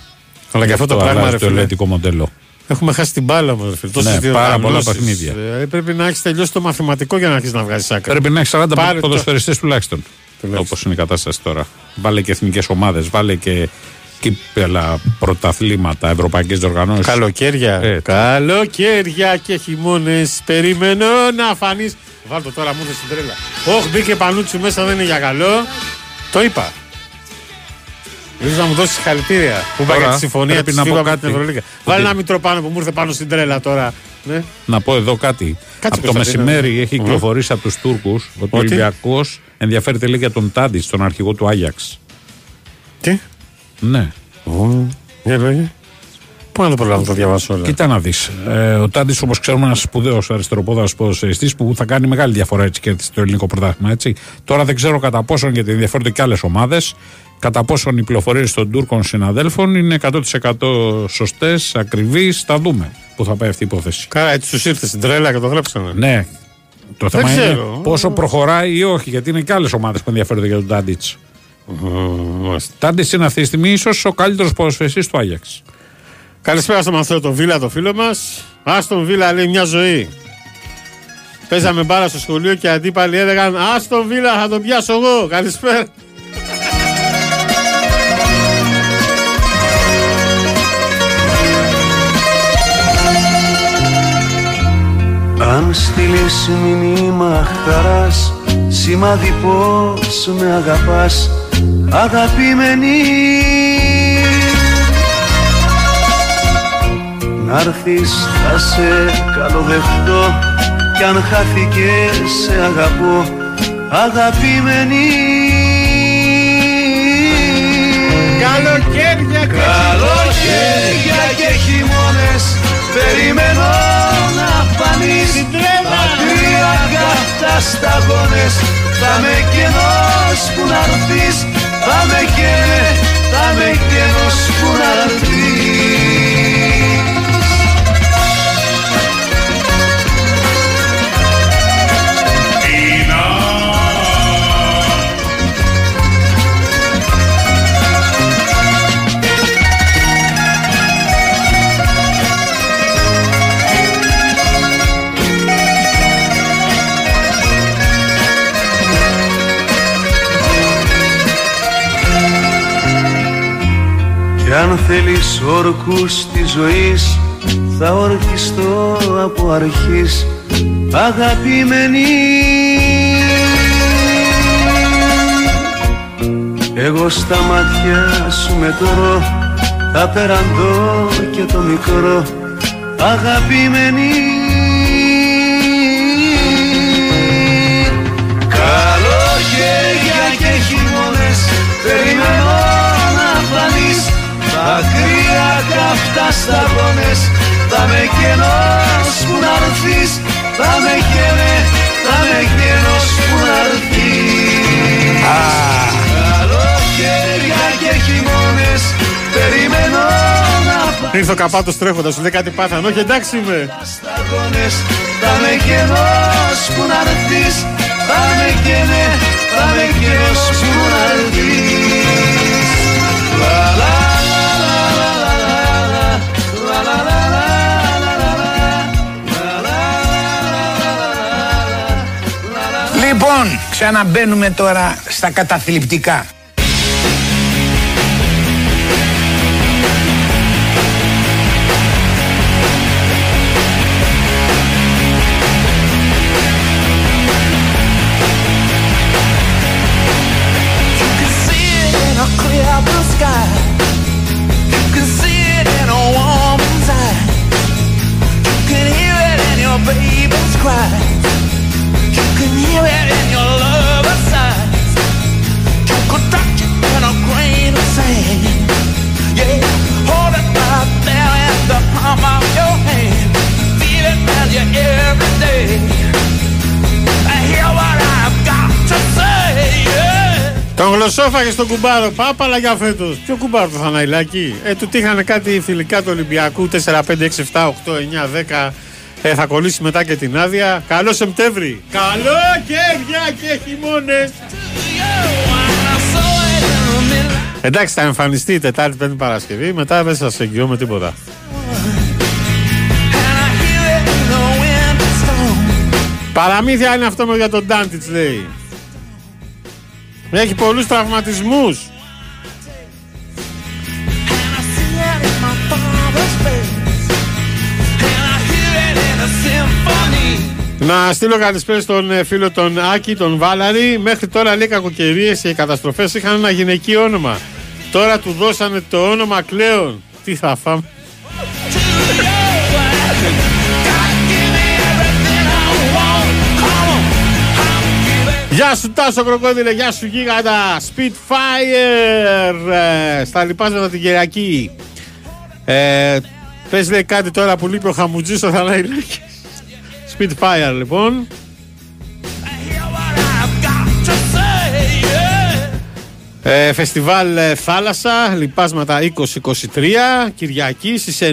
Αλλά και αυτό το πράγμα, αλλάζει ρε το φίλε. ελετικό μοντέλο. Έχουμε χάσει την μπάλα μα. Ναι, πάρα πολλά παιχνίδια. πρέπει να έχεις τελειώσει το μαθηματικό για να αρχίσεις να βγάζεις άκρη. Πρέπει να έχεις 40 Πάρε το- ποδοσφαιριστές τουλάχιστον. Όπως είναι η κατάσταση τώρα. Βάλε και εθνικές ομάδες, βάλε και κύπελα, πρωταθλήματα, ευρωπαϊκές διοργανώσεις. Καλοκαίρια. Ε, Καλοκαίρια και χειμώνες. Περιμένω να φανείς. Βάλτε το τώρα μου ήρθε στην τρέλα. Όχι, μπήκε πανούτσι μέσα, δεν είναι για καλό. Το είπα. Ήρθε να μου δώσεις συγχαρητήρια που είπα Τώρα για τη συμφωνία πρέπει της να πω FIBA με κάτι. την Ευρωλίγα. Βάλε ένα μητρό πάνω που μου ήρθε πάνω στην τρέλα τώρα. Ναι. Να πω εδώ κάτι. Κάτσε, από το Κωνσταντίνε. μεσημέρι έχει Μμμ. κυκλοφορήσει από τους Τούρκους ότι ο Ότι; Ολυμπιακός ενδιαφέρεται λέει για τον Τάντι, τον αρχηγό του Άγιαξ. Τι; Ναι. Για λόγια. Πού να το προλάβω να το διαβάσω όλα. Κοίτα να δεις. Ε, ο Τάντι, όπως ξέρουμε, είναι ένας σπουδαίος αριστεροπόδαρο ποδοσφαιριστής που θα κάνει μεγάλη διαφορά έτσι και στο ελληνικό πρωτάθλημα. Έτσι. Τώρα δεν ξέρω κατά πόσον, γιατί ενδιαφέρονται και άλλες ομάδες, κατά πόσον οι πληροφορίες των Τούρκων συναδέλφων είναι 100% σωστές, ακριβείς. Θα δούμε πού θα πάει αυτή η υπόθεση. Κάρα, έτσι τους ήρθε στην τρέλα και το γράψανε. Ναι. Το Δεν θέμα είναι ξέρω. πόσο προχωράει ή όχι, γιατί είναι και άλλες ομάδες που ενδιαφέρονται για τον Τάντιτς. Τάντιτς είναι αυτή τη στιγμή ίσως ο καλύτερος ποδοσφαιριστής του Άγιαξ. Καλησπέρα στο Μαθαίο τον Βίλα, το φίλο μας. Άστον Βίλα λέει μια ζωή. Παίζαμε μπάρα στο σχολείο και οι αντίπαλοι έλεγαν Άστον Βίλα, θα τον πιάσω εγώ. Καλησπέρα. Αν στείλεις μήνυμα χαράς Σημάδι πως με αγαπάς αγαπημένη. Να'ρθεις θα σε καλοδεχτώ κι αν χάθηκες σε αγαπώ αγαπημένη. Καλοκαίρια και Καλοκαίρια και χειμώνες περιμένω να φανείς Μακριά καυτά σταγόνες. Θα με κενός που να έρθεις Θα με καίνε, θα με κενός που να έρθεις Κι αν θέλεις όρκους της ζωής θα ορκιστώ από αρχής αγαπημένη. Εγώ στα μάτια σου μετρώ τα περαντώ και το μικρό αγαπημένη. Καλοκαίρια και χειμώνες περιμένω να φανείς Μακριά καυτά σταγόνες θα με κενός που να έρθεις Θα με καίνε, θα με κενός που να έρθεις Καλοκαίρια και χειμώνες περιμένω να φανείς Ήρθε ο καπάτος τρέχοντας, σου λέει κάτι πάθαν. Όχι, εντάξει είμαι. σταγόνες Θα με κενός που να έρθεις Θα με καίνε, θα με κενός που να έρθεις Λοιπόν, ξαναμπαίνουμε τώρα στα καταθλιπτικά. Yeah. Τον γλωσσόφαγε στον κουμπάρο. Πάπαλα για φέτος. Ποιο κουμπάρο το Θαναϊλάκι. Ε, του τύχανε κάτι φιλικά του Ολυμπιακού 4, 5, 6, 7, 8, 9, 10. Ε, θα κολλήσει μετά και την άδεια. Καλό Σεπτέμβρη. Καλό κέρια και χειμώνε. Εντάξει, θα εμφανιστεί Τετάρτη, Πέμπτη Παρασκευή. Μετά δεν σας εγγυώμαι τίποτα. Παραμύθια είναι αυτό με για τον Ντάντιτς λέει. Έχει πολλούς τραυματισμούς. Να στείλω καλησπέρα στον ε, φίλο τον Άκη, τον Βάλαρη. Μέχρι τώρα λέει κακοκαιρίες και καταστροφές είχαν ένα γυναικείο όνομα. Τώρα του δώσανε το όνομα Κλέον. Τι θα φάμε. Γεια σου Τάσο Κροκόδιλε, γεια σου Γίγαντα Spitfire ε, Στα λοιπάσματα την Κυριακή. Ε, Πες λέει κάτι τώρα που λείπει ο Χαμουτζής ο Θαναϊλάκης Spitfire λοιπόν. Ε, Φεστιβάλ ε, Θάλασσα Λοιπάσματα 2023 Κυριακή στις 9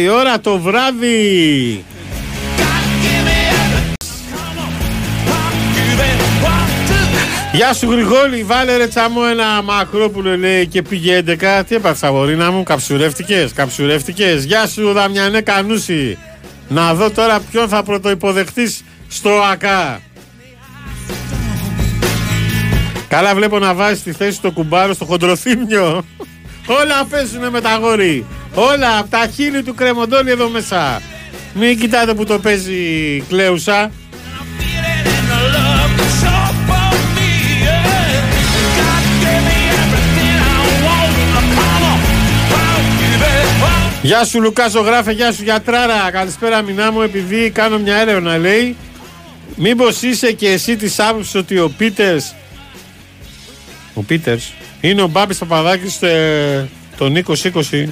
η ώρα το βράδυ Γεια σου Γρηγόλη, βάλε ρε τσάμο ένα μακρόπουλο λέει και πήγε 11. Τι έπαθα αγορίνα μου, καψουρεύτηκες, καψουρεύτηκες. Γεια σου Δαμιανέ Κανούση. Να δω τώρα ποιον θα πρωτοϋποδεχτείς στο ΑΚΑ. Καλά βλέπω να βάζεις τη θέση το κουμπάρο στο χοντροθύμιο. Όλα παίζουνε με τα γόρι. Όλα από τα χείλη του κρεμοντώνει εδώ μέσα. Μην κοιτάτε που το παίζει κλαίουσα. Γεια σου Λουκά Ζωγράφε, γεια σου γιατράρα. Καλησπέρα μηνά μου, επειδή κάνω μια έρευνα λέει. Μήπως είσαι και εσύ της άποψης ότι ο Πίτερς. Ο Πίτερς είναι ο Μπάμπης Παπαδάκης ε, τον 2020.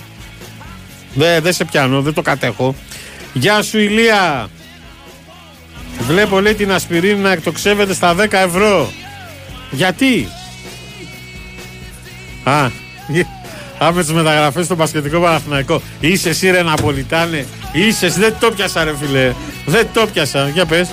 Δεν δε σε πιάνω, δεν το κατέχω. Γεια σου Ηλία. Βλέπω λέει την ασπιρίνη να εκτοξεύεται στα 10 ευρώ. Γιατί; Α, Άμε τις μεταγραφές στο πασχετικό Παναθηναϊκό. Είσαι εσύ ρε Ναπολιτάνε. Είσαι εσύ, δεν το πιάσα ρε φιλέ. Δεν το πιάσα. Για πες.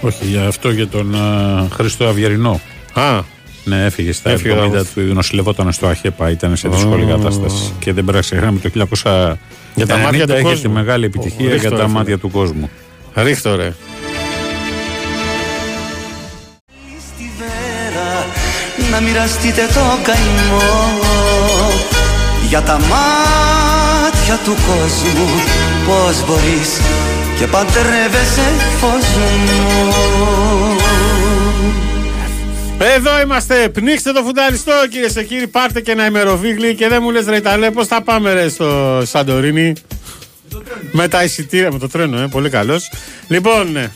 Όχι, για αυτό για τον uh, Χριστό Αυγερινό. Α. Ναι, έφυγε στα Έφυγε, 70 όμως. του, νοσηλευόταν στο ΑΧΕΠΑ, ήταν σε δύσκολη κατάσταση. Και δεν πρέπει να ξεχνάμε το 1990 Για τα μάτια του είχε κόσμου. τη μεγάλη επιτυχία Ρίχτω, για ρε, τα φίλε. μάτια του κόσμου. Ρίχτω ρε. να μοιραστείτε το καημό για τα μάτια του κόσμου πως μπορείς και παντρεύεσαι φως μου Εδώ είμαστε. Πνίξτε το φουνταριστό κύριε σε κύριοι. Πάρτε και ένα ημεροβίγλι και δεν μου λες ρε Ιταλέ πώς θα πάμε ρε στο Σαντορίνι; Με τα εισιτήρια, με το τρένο, ε, πολύ καλός. Λοιπόν, ε,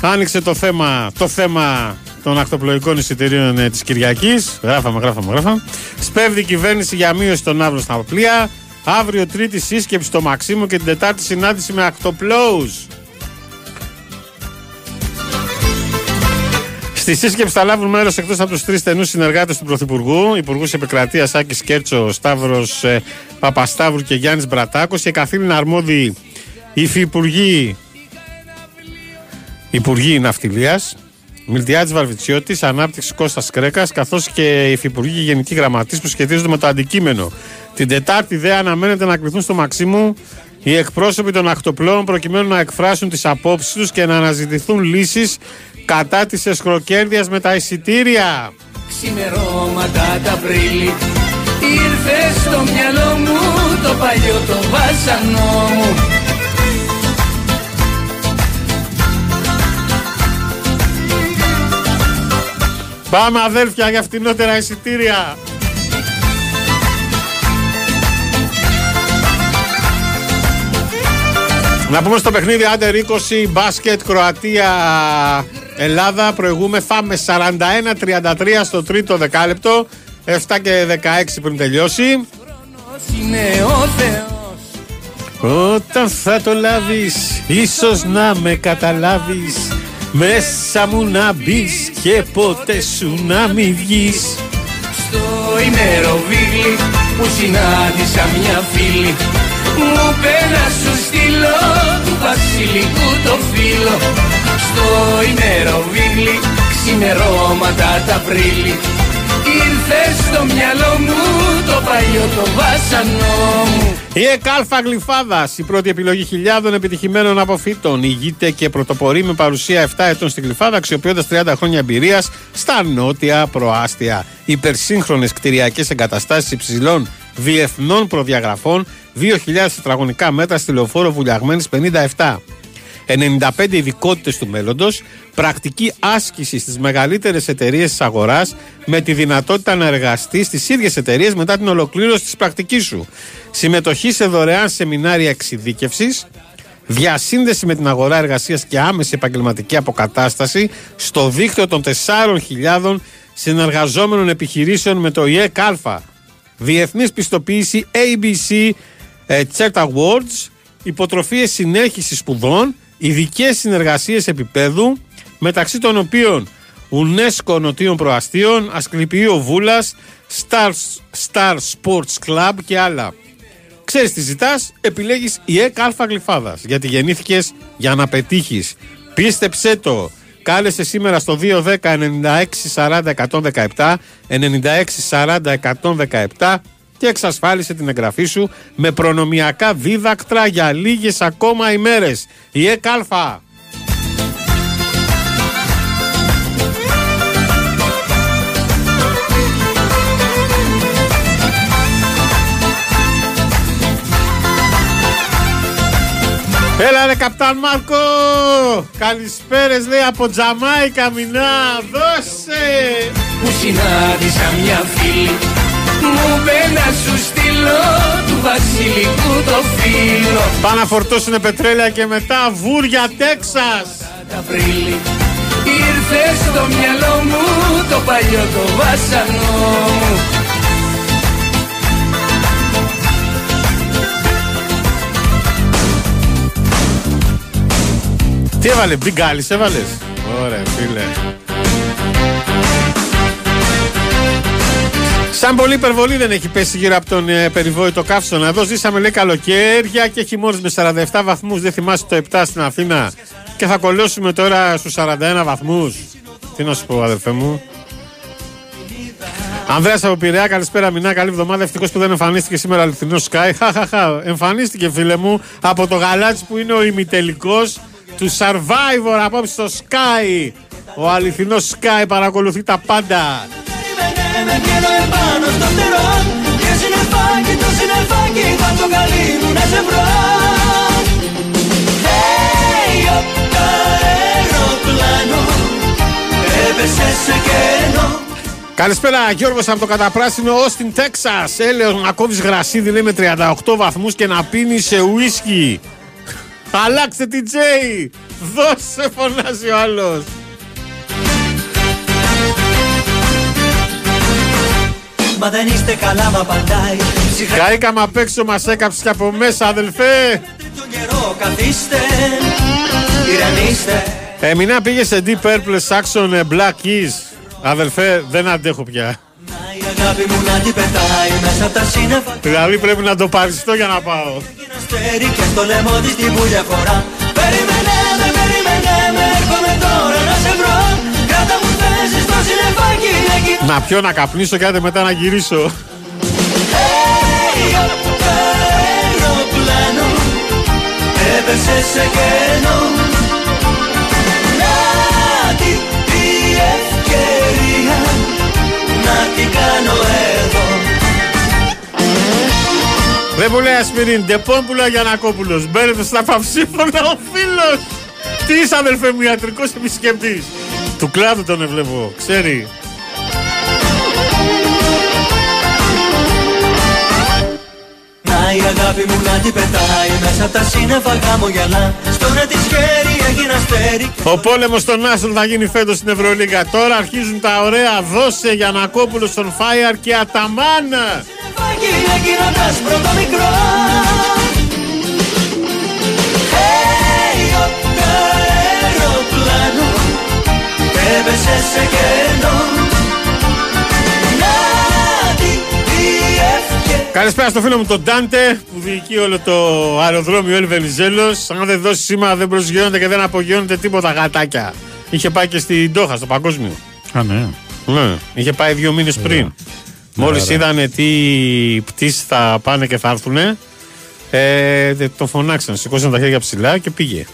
άνοιξε το θέμα, το θέμα των ακτοπλοϊκών εισιτηρίων ε, της Κυριακής. Γράφαμε, γράφαμε, γράφαμε. Σπέβδει η κυβέρνηση για μείωση των άβλων στα πλοία. Αύριο τρίτη σύσκεψη στο Μαξίμου και την τετάρτη συνάντηση με ακτοπλώους. Στη σύσκεψη θα λάβουν μέρος εκτός από τους τρεις στενούς συνεργάτες του Πρωθυπουργού, Υπουργούς Επικρατείας Άκης Κέρτσο, Σταύρος ε, Παπασταύρου και Γιάννης Μπρατάκος, και καθήλυνα αρμόδιοι υφυπουργοί Υπουργοί Ναυτιλίας, Μιλτιάδης Βαρβιτσιώτης, Ανάπτυξη Κώστας Κρέκας, καθώς και υφυπουργοί και γενικοί γραμματείς που σχετίζονται με το αντικείμενο. Την Τετάρτη δε αναμένεται να κληθούν στο Μαξίμου οι εκπρόσωποι των ακτοπλώων προκειμένου να εκφράσουν τις απόψεις τους και να αναζητηθούν λύσεις κατά της εσχροκέρδειας με τα εισιτήρια. Ξημερώματα τα Απρίλη Ήρθε στο μυαλό μου το παλιό το βάσανό μου Πάμε αδέλφια για φτηνότερα εισιτήρια. Να πούμε στο παιχνίδι Άντερ 20 μπάσκετ Κροατία Ελλάδα. Προηγούμεθα με 41-33 στο τρίτο δεκάλεπτο. 7 και 16 πριν τελειώσει. Είναι ο Θεός. Όταν θα το λάβεις Ίσως να με καταλάβεις Μέσα μου να μπεις Και ποτέ σου να μη βγεις. Στο ημεροβίγλι που συνάντησα μια φίλη Μου είπε να σου στείλω του βασιλικού το φίλο. Στο ημεροβίγλι ξημερώματα τα Απρίλη Ήρθες στο μυαλό μου το παλιό το βάσανό μου Η ΕΚΑΛΦΑ Γλυφάδας, η πρώτη επιλογή χιλιάδων επιτυχημένων αποφύτων. Ηγείται και πρωτοπορεί με παρουσία 7 ετών στην Γλυφάδα, αξιοποιώντας 30 χρόνια εμπειρίας στα νότια προάστια. Υπερσύγχρονες κτηριακές εγκαταστάσεις υψηλών διεθνών προδιαγραφών, 2.000 τετραγωνικά μέτρα στη λεωφόρο Βουλιαγμένης 57. 95 ειδικότητες του μέλλοντος, πρακτική άσκηση στις μεγαλύτερες εταιρείες της αγοράς, με τη δυνατότητα να εργαστεί στις ίδιες εταιρείες μετά την ολοκλήρωση της πρακτικής σου. Συμμετοχή σε δωρεάν σεμινάρια εξειδίκευσης, διασύνδεση με την αγορά εργασίας και άμεση επαγγελματική αποκατάσταση στο δίκτυο των 4.000 συνεργαζόμενων επιχειρήσεων με το ΙΕΚ Α. Διεθνής πιστοποίηση ABC ε, Cert Awards, υποτροφίες συνέχισης σπουδών, ειδικές συνεργασίες επίπεδου, μεταξύ των οποίων UNESCO Νοτίων Προαστίων, Ασκληπιείο Βούλας, Star, Star Sports Club και άλλα. Ξέρεις τι ζητάς, επιλέγεις η ΕΚ Αλφα Γλυφάδας, γιατί γεννήθηκες για να πετύχεις. Πίστεψέ το. Κάλεσε σήμερα στο 210 96 40 117 96 40 117 και εξασφάλισε την εγγραφή σου με προνομιακά δίδακτρα για λίγες ακόμα ημέρες. Η ΕΚ Αλφα. Έλα ρε καπτάν Μάρκο Καλησπέρες λέει από Τζαμάικα μηνά Δώσε Που συνάντησα μια φίλη Μου είπε να σου στείλω του βασιλικού το φίλο Πάνε να φορτώσουν πετρέλαια και μετά βούρια Τέξας. Απρίλη Ήρθε στο μυαλό μου το παλιό το βάσανο μου Τι έβαλε, μπιγκάλις έβαλες; Ωραία φίλε. Σαν πολύ υπερβολή δεν έχει πέσει γύρω από τον ε, περιβόητο καύσωνα. Εδώ ζήσαμε λέει καλοκαίρια και χειμώνες με 47 βαθμούς. Δεν θυμάσαι το 7 στην Αθήνα. Και θα κολλώσουμε τώρα στους 41 βαθμούς. Τι να σου πω αδερφέ μου. Ανδρέας από Πειραιά, καλησπέρα Μινά, καλή εβδομάδα. Ευτυχώς που δεν εμφανίστηκε σήμερα αληθινό Sky. Χαχαχα. Εμφανίστηκε φίλε μου από το γαλάτσι που είναι ο ημιτελικός του Survivor απόψε στο Sky. Ο αληθινός Sky παρακολουθεί τα πάντα. Με βγαίνω επάνω στο φτερό Και συννεφάκι το συννεφάκι θα το καλή μου να σε βρω Hey, up, το αεροπλάνο έπεσε σε κενό Καλησπέρα Γιώργος από το καταπράσινο Austin, Texas. Έλεος να κόβεις γρασίδι λέει με 38 βαθμούς και να πίνεις σε ουίσκι. Αλλάξτε την Τζέι! Δώσε φωνάζει ο άλλος. Μα δεν είστε καλά μα απαντάει Καήκαμε απ' έξω, μας έκαψες και από μέσα αδελφέ. τον καιρό καθίστε Ηρεμήστε Εμεινά πήγες σε Deep Purple Saxon ε, Black Keys. Αδελφέ, δεν αντέχω πια. Η αγάπη μου να την πετάει μέσα από τα σύννεφα Δηλαδή πρέπει να το παριστώ για να πάω. Αστέρι και στο λαιμό της την πουλια φορά Περίμενε με, περίμενε με, έρχομαι τώρα να σε βρω Να πιω, να καπνίσω και άντε μετά να γυρίσω. Hey, up, το αεροπλάνο έπεσε σε κενό Να τη η ευκαιρία να την κάνω εδώ Δεν μου λέει Ασπιρίν, Ντεπόμπουλα Γιανακόπουλος. Μπαίνετε στα παυσίφωνα ο φίλος. Τι είσαι αδελφέ μου, ιατρικός επισκεπτής. Του κλάδου τον ευλεβώ, ξέρει. Να η αγάπη μου να την πετάει μέσα από τα σύννεφα χαμογελά Στο να της χέρι έγινε αστέρι Ο πόλεμος των Άσων θα γίνει φέτος στην Ευρωλίγα. Τώρα αρχίζουν τα ωραία. Δώσε Γιανακόπουλο στον Φάιαρ και Αταμάνα. Φάκι έγινοντας πρώτο μικρό έπεσε σε κενό Να τη η ευκαιρία Καλησπέρα στο φίλο μου τον Ντάντε που διοικεί όλο το αεροδρόμιο Ελ Βενιζέλος. Αν δεν δώσει σήμα δεν προσγειώνεται και δεν απογειώνεται τίποτα γατάκια. Είχε πάει και στην Ντόχα, στο παγκόσμιο. Α, ναι. Ναι, είχε πάει δύο μήνες πριν. Μόλις Ωραία. είδανε τι πτήσεις θα πάνε και θα έρθουν, ε, δε- το φωνάξαν, σηκώσαν τα χέρια ψηλά και πήγε.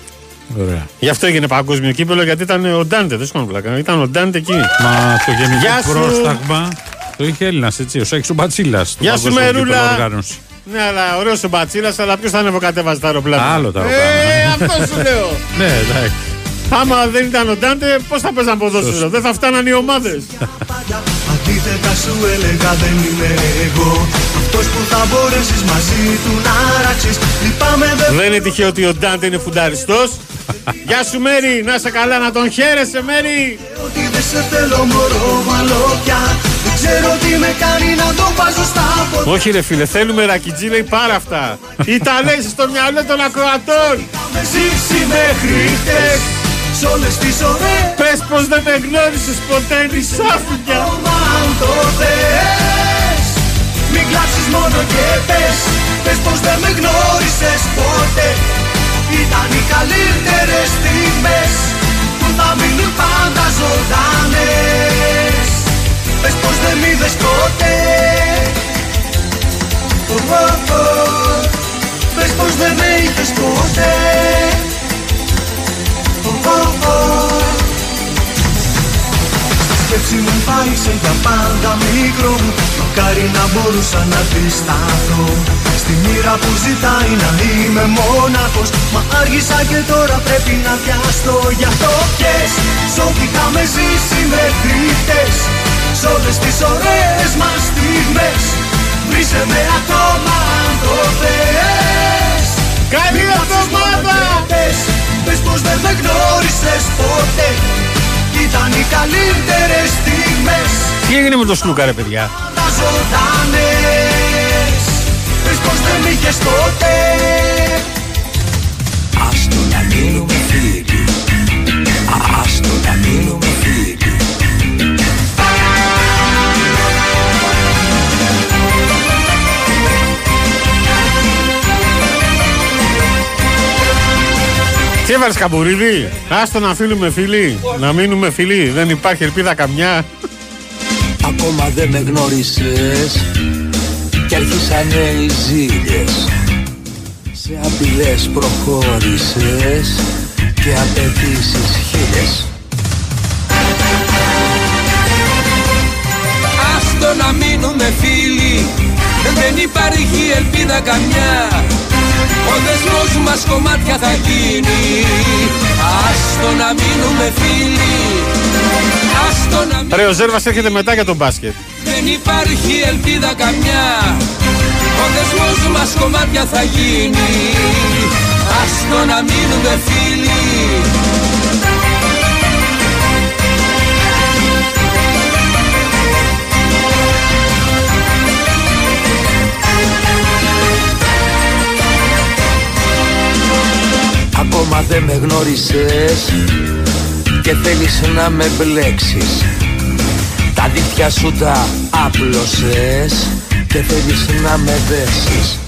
Ωραία. Γι' αυτό έγινε παγκόσμιο κύπελο γιατί ήταν ο Ντάντε. Δεν σου κάνω πλάκα. Ήταν ο Ντάντε εκεί. Μα το γενικό Γεια σου. πρόσταγμα το είχε Έλληνας, έτσι. Ο Σέξου Μπατσίλας. Γεια σου, Μερούλα. Ναι, αλλά ωραίος ο Μπατσίλας, αλλά ποιος θα ανεβοκατέβαζε τα αεροπλάνα; Άλλο τα Ε, αεροπλάνα. αυτό σου λέω. Ναι, εντάξει. Άμα δεν ήταν ο Ντάντε, πώς θα παίζαν ποδόσφαιρο; Δεν θα φτάναν οι ομάδες. Αντίθετα σου έλεγα δεν είμαι εγώ Αυτός που θα μπορέσεις μαζί του να ράξεις Λυπάμαι δεν Δεν είναι τυχαίο ότι ο Ντάντε είναι φουνταριστός. Γεια σου, Μέρι. Να είσαι καλά, να τον χαίρεσαι, Μέρι. ότι δεν σε θέλω μωρό μαλόπια Δεν ξέρω τι με κάνει να το βάζω στα πόδια Όχι, ρε φίλε, θέλουμε ρακιτζί, λέει πάρα αυτά. Ή τα λέει στο μυαλό των ακροατών. Με ζήσει μέχρι χτες Σ' όλες τις ώρες Πες πως δεν με γνώρισες ποτέ, νησάφικια. Μα αν το θες Μην κλάψεις μόνο και πες Πες πως δεν με γνώρισες ποτέ Ήταν οι καλύτερες στιγμές Που θα μείνουν πάντα ζωντανές Πες πως δεν μ' είδες ποτέ Ω, ω, ω. Πες πως δεν με είχες ποτέ Ω, ω, ω. Σκέψη μου πάρισε για πάντα μικρό μου. Μακάρι να μπορούσα να αντισταθώ. Στη μοίρα που ζητάει να είμαι μόναχος. Μα άργησα και τώρα πρέπει να πιαστώ Γι' αυτό πιες Σ' ό,τι είχαμε ζήσει μέχρι χτες Σ' όλες τις ωραίες μας στιγμές. Βρίσκε με ακόμα αν το θες. Καλή Μην κάτσεις μόνο εβδομάδα! και πες, Πες πως δεν με γνώρισες ποτέ Ήταν οι καλύτερες στιγμές. Τι έγινε με το Σλούκα ρε παιδιά; Τα ζωντανές Πες πως δεν μ' είχες ποτέ. Άστο να μείνουμε φίλοι. Άστο να μείνουμε Τι έβαλες καμπουρίδι Άστο να φίλουμε φίλοι Να μείνουμε φίλοι. Δεν υπάρχει ελπίδα καμιά. Ακόμα δεν με γνώρισες Κι αρχίσανε οι ζήλιες. Σε απειλές προχώρησες Και απαιτήσεις χίλιες. Άστο να μείνουμε φίλοι. Δεν υπάρχει ελπίδα καμιά Ο δεσμός μας κομμάτια θα γίνει. Άστο να μείνουμε φίλοι. Άστο να μείνουμε Ρε ο Ζέρβας έρχεται μετά για τον μπάσκετ. Δεν υπάρχει ελπίδα καμιά. Ο δεσμός μας κομμάτια θα γίνει. Άστο να μείνουμε φίλοι Ακόμα δεν με γνώρισες Και θέλεις να με μπλέξεις. Τα δίχτυα σου τα άπλωσες Και θέλεις να με δέσεις.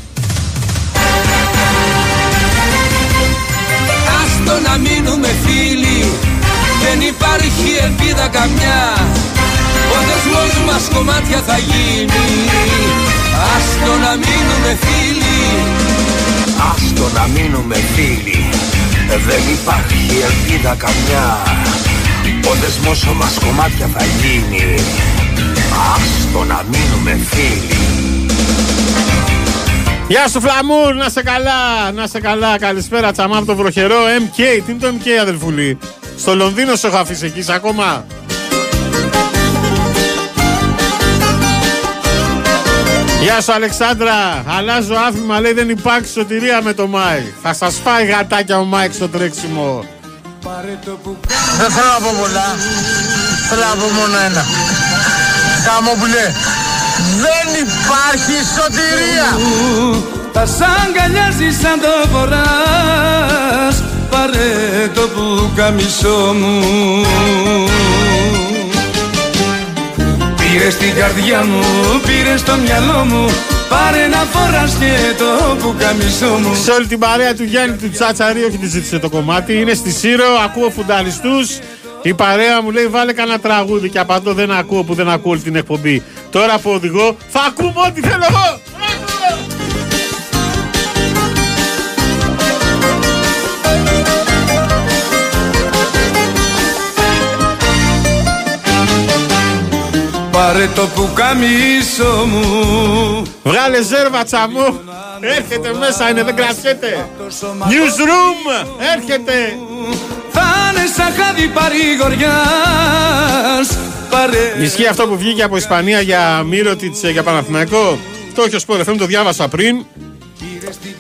Άστο να μείνουμε φίλοι Δεν υπάρχει ελπίδα καμιά. Ο δεσμός μας κομμάτια θα γίνει. Άστο να μείνουμε φίλοι Άστο να μείνουμε φίλοι Δεν υπάρχει ελπίδα καμιά Ο δεσμός μας κομμάτια θα γίνει Άστο να μείνουμε φίλοι Γεια σου Φλαμούρ, να 'σαι καλά, να 'σαι καλά. Καλησπέρα τσαμά από το βροχερό MK. Τι είναι το MK αδελφούλη; Στο Λονδίνο σε έχω αφήσει εκεί, είσαι ακόμα; Γεια σου Αλεξάνδρα, αλλάζω άθλημα, λέει δεν υπάρχει σωτηρία με το Μάικ. Θα σας φάει γατάκια ο Μάικ στο τρέξιμο. Δεν θέλω να πω πολλά. Θέλω να πω μόνο ένα. Καμόπουλε, δεν υπάρχει σωτηρία. Θα σ' αγκαλιάζει σαν το φοράς Πάρε το πουκαμισό μου Πήρε στην καρδιά μου, πήρε στο μυαλό μου Πάρε να φοράς και το πουκαμισό μου Σε όλη την παρέα του Γιάννη του Τσάτσαρη, όχι τη ζήτησε το κομμάτι. Είναι στη Σύρο, ακούω φουνταριστούς. Η παρέα μου λέει βάλε κανένα τραγούδι και απαντώ δεν ακούω που δεν ακούω όλη την εκπομπή. Τώρα που οδηγώ θα ακούμε ό,τι θέλω εγώ. Πάρε το πουκαμισό μου Βγάλε ζέρβα τσαμό. Έρχεται μέσα, είναι δεν κρατιέται. Newsroom, έρχεται. Θα είναι σαν χάδι παρηγοριάς Πάρε Ισχύει αυτό που βγήκε από Ισπανία για Μύρωτιτς ε, για Παναθηναϊκό; Το όχι ως FM, το διάβασα πριν.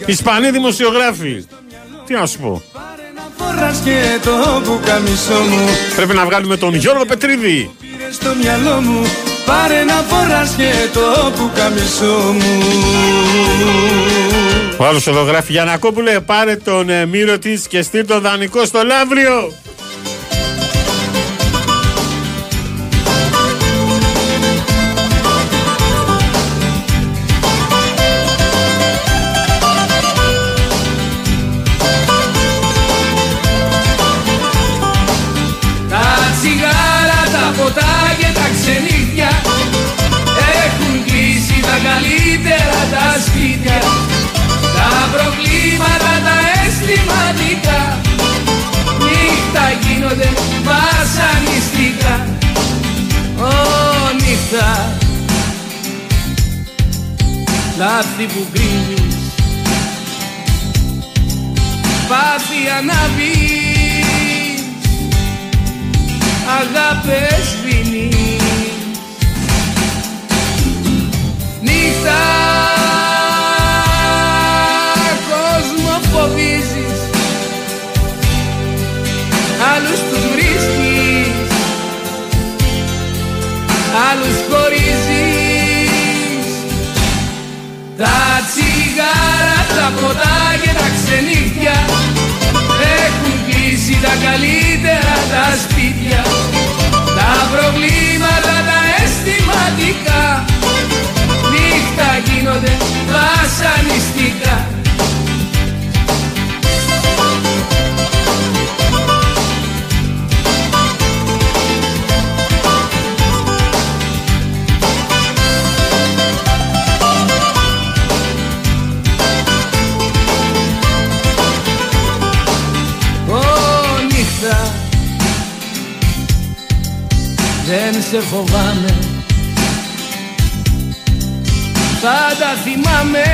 Ισπανοί δημοσιογράφοι. Τι να σου πω. φοράς και το πουκαμισό μου Πρέπει να βγάλουμε τον Γιώργο Πετρίδη. Πήρες στο μυαλό μου Πάρε να φοράς και το πουκαμισό μου Ο άλλος εδώ γράφει Γιανακόπουλε πάρε τον ε, Μύρο της και στείλ τον δανεικό στο Λαύριο. Λάθη που ξενύχια Έχουν κλείσει τα καλύτερα τα σπίτια. Τα προβλήματα τα αισθηματικά. Νύχτα γίνονται βασανιστικά σε φοβάμαι. Θα τα θυμάμαι.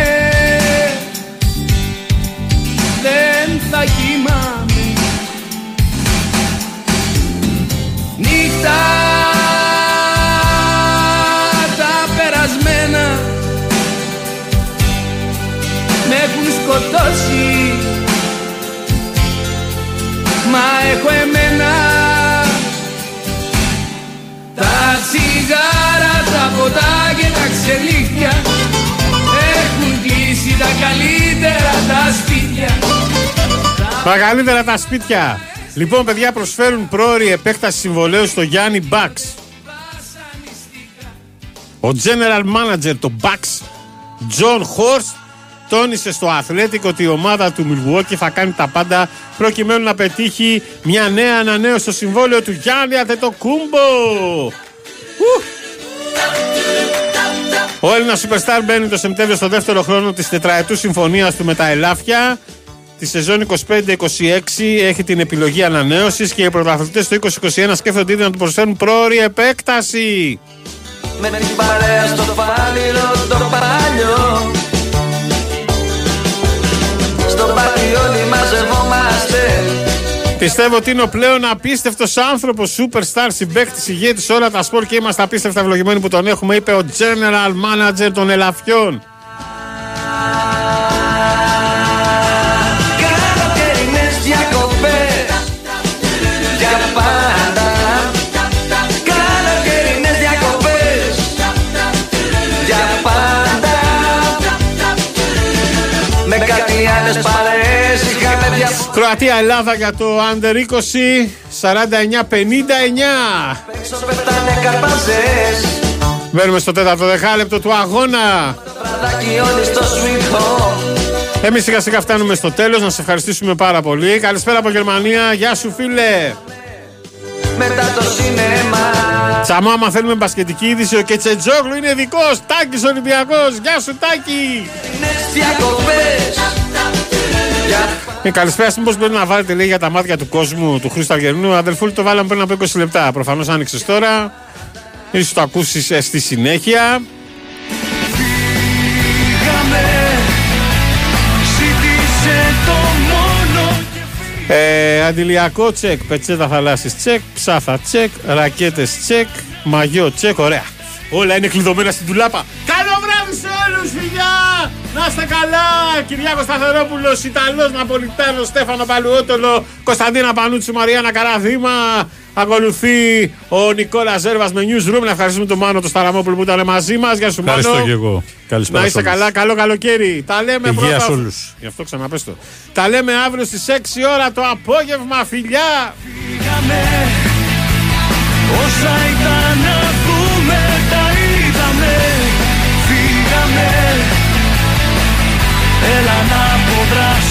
Δεν θα κοιμάμαι. Νύχτα τα περασμένα Με έχουν σκοτώσει. Μα έχω ποτά και τα ξενύχια Έχουν κλείσει τα καλύτερα τα σπίτια Τα καλύτερα τα σπίτια. Λοιπόν, παιδιά, προσφέρουν πρόορη επέκταση συμβολέου στο Γιάννη Μπαξ. Ο general manager του Bucks, John Horst, τόνισε στο Athletic ότι η ομάδα του Milwaukee θα κάνει τα πάντα προκειμένου να πετύχει μια νέα ανανέωση στο συμβόλαιο του Γιάννη Αντετοκούμπο. Ου! Ο Έλληνας Superstar μπαίνει το Σεπτέμβριο στο δεύτερο χρόνο της τετραετούς συμφωνίας του με τα Ελάφια. Τη σεζόν 25-26 έχει την επιλογή ανανέωσης και οι πρωταθλητές του 2021 σκέφτονται ήδη να του προσφέρουν πρόορη επέκταση. Με την παρέα στο πάνιρο το παλιό Στο πάρτι όλοι μαζευόμαστε Πιστεύω ότι είναι ο πλέον απίστευτος άνθρωπος, superstar, συμπαίκτης, ηγέτης σε όλα τα σπορ και είμαστε απίστευτα ευλογημένοι που τον έχουμε, είπε ο general manager των Ελαφιών. Είχαμε δια... Κροατία-Ελλάδα για το Under 20 49-59. Έξω πετάνε καρπαζές Μπαίνουμε στο τέταρτο δεκάλεπτο του αγώνα. Βραδάκι όλοι στο sweet home Εμείς σιγά σιγά φτάνουμε στο τέλος. Να σε ευχαριστήσουμε πάρα πολύ. Καλησπέρα από Γερμανία. Γεια σου, φίλε. Μετά το σινέμα Τσαμά, άμα θέλουμε μπασκετική είδηση, ο Κετσετζόγλου είναι δικός. Τάκης Ολυμπιακός. Γεια σου, Τάκη. Διακοπές Ε, καλησπέρα, μήπως μπορεί να βάλετε λέει για τα μάτια του κόσμου του Χρήστο Αργερνού. Αδελφούλη το βάλαμε πριν από 20 λεπτά. Προφανώς άνοιξες τώρα. Ίσως το ακούσεις στη συνέχεια. Ζήτησε το μόνο Ε, αντιλιακό τσεκ, πετσέτα θαλάσσης τσεκ, ψάθα τσεκ, ρακέτες τσεκ, μαγιό τσεκ, ωραία. Όλα είναι κλειδωμένα στην τουλάπα. Καλό βράδυ σε όλους, φιλιά! Να είστε καλά! Κυριάκος Σταθερόπουλος, Ιταλός Ναπολιτάνο, Στέφανο Παλουότολο, Κωνσταντίνα Πανούτσι, Μαριάννα Καραδήμα. Ακολουθεί ο Νικόλας Ζέρβας με newsroom. Να ευχαριστούμε τον Μάνο το Σταραμόπουλο που ήταν μαζί μας. Γεια σου, Μάνο. Ευχαριστώ και εγώ. Καλησπέρα. Να είστε καλά. Καλό καλοκαίρι. Τα λέμε πρώτα. Γεια όλους. Γι' αυτό ξαναπέστο. Τα λέμε αύριο στις 6 ώρα το απόγευμα, φιλιά! Φύγαμε, όσα ήταν να πούμε, τα είδαμε. Φύγαμε. Έλα να αποδράσω.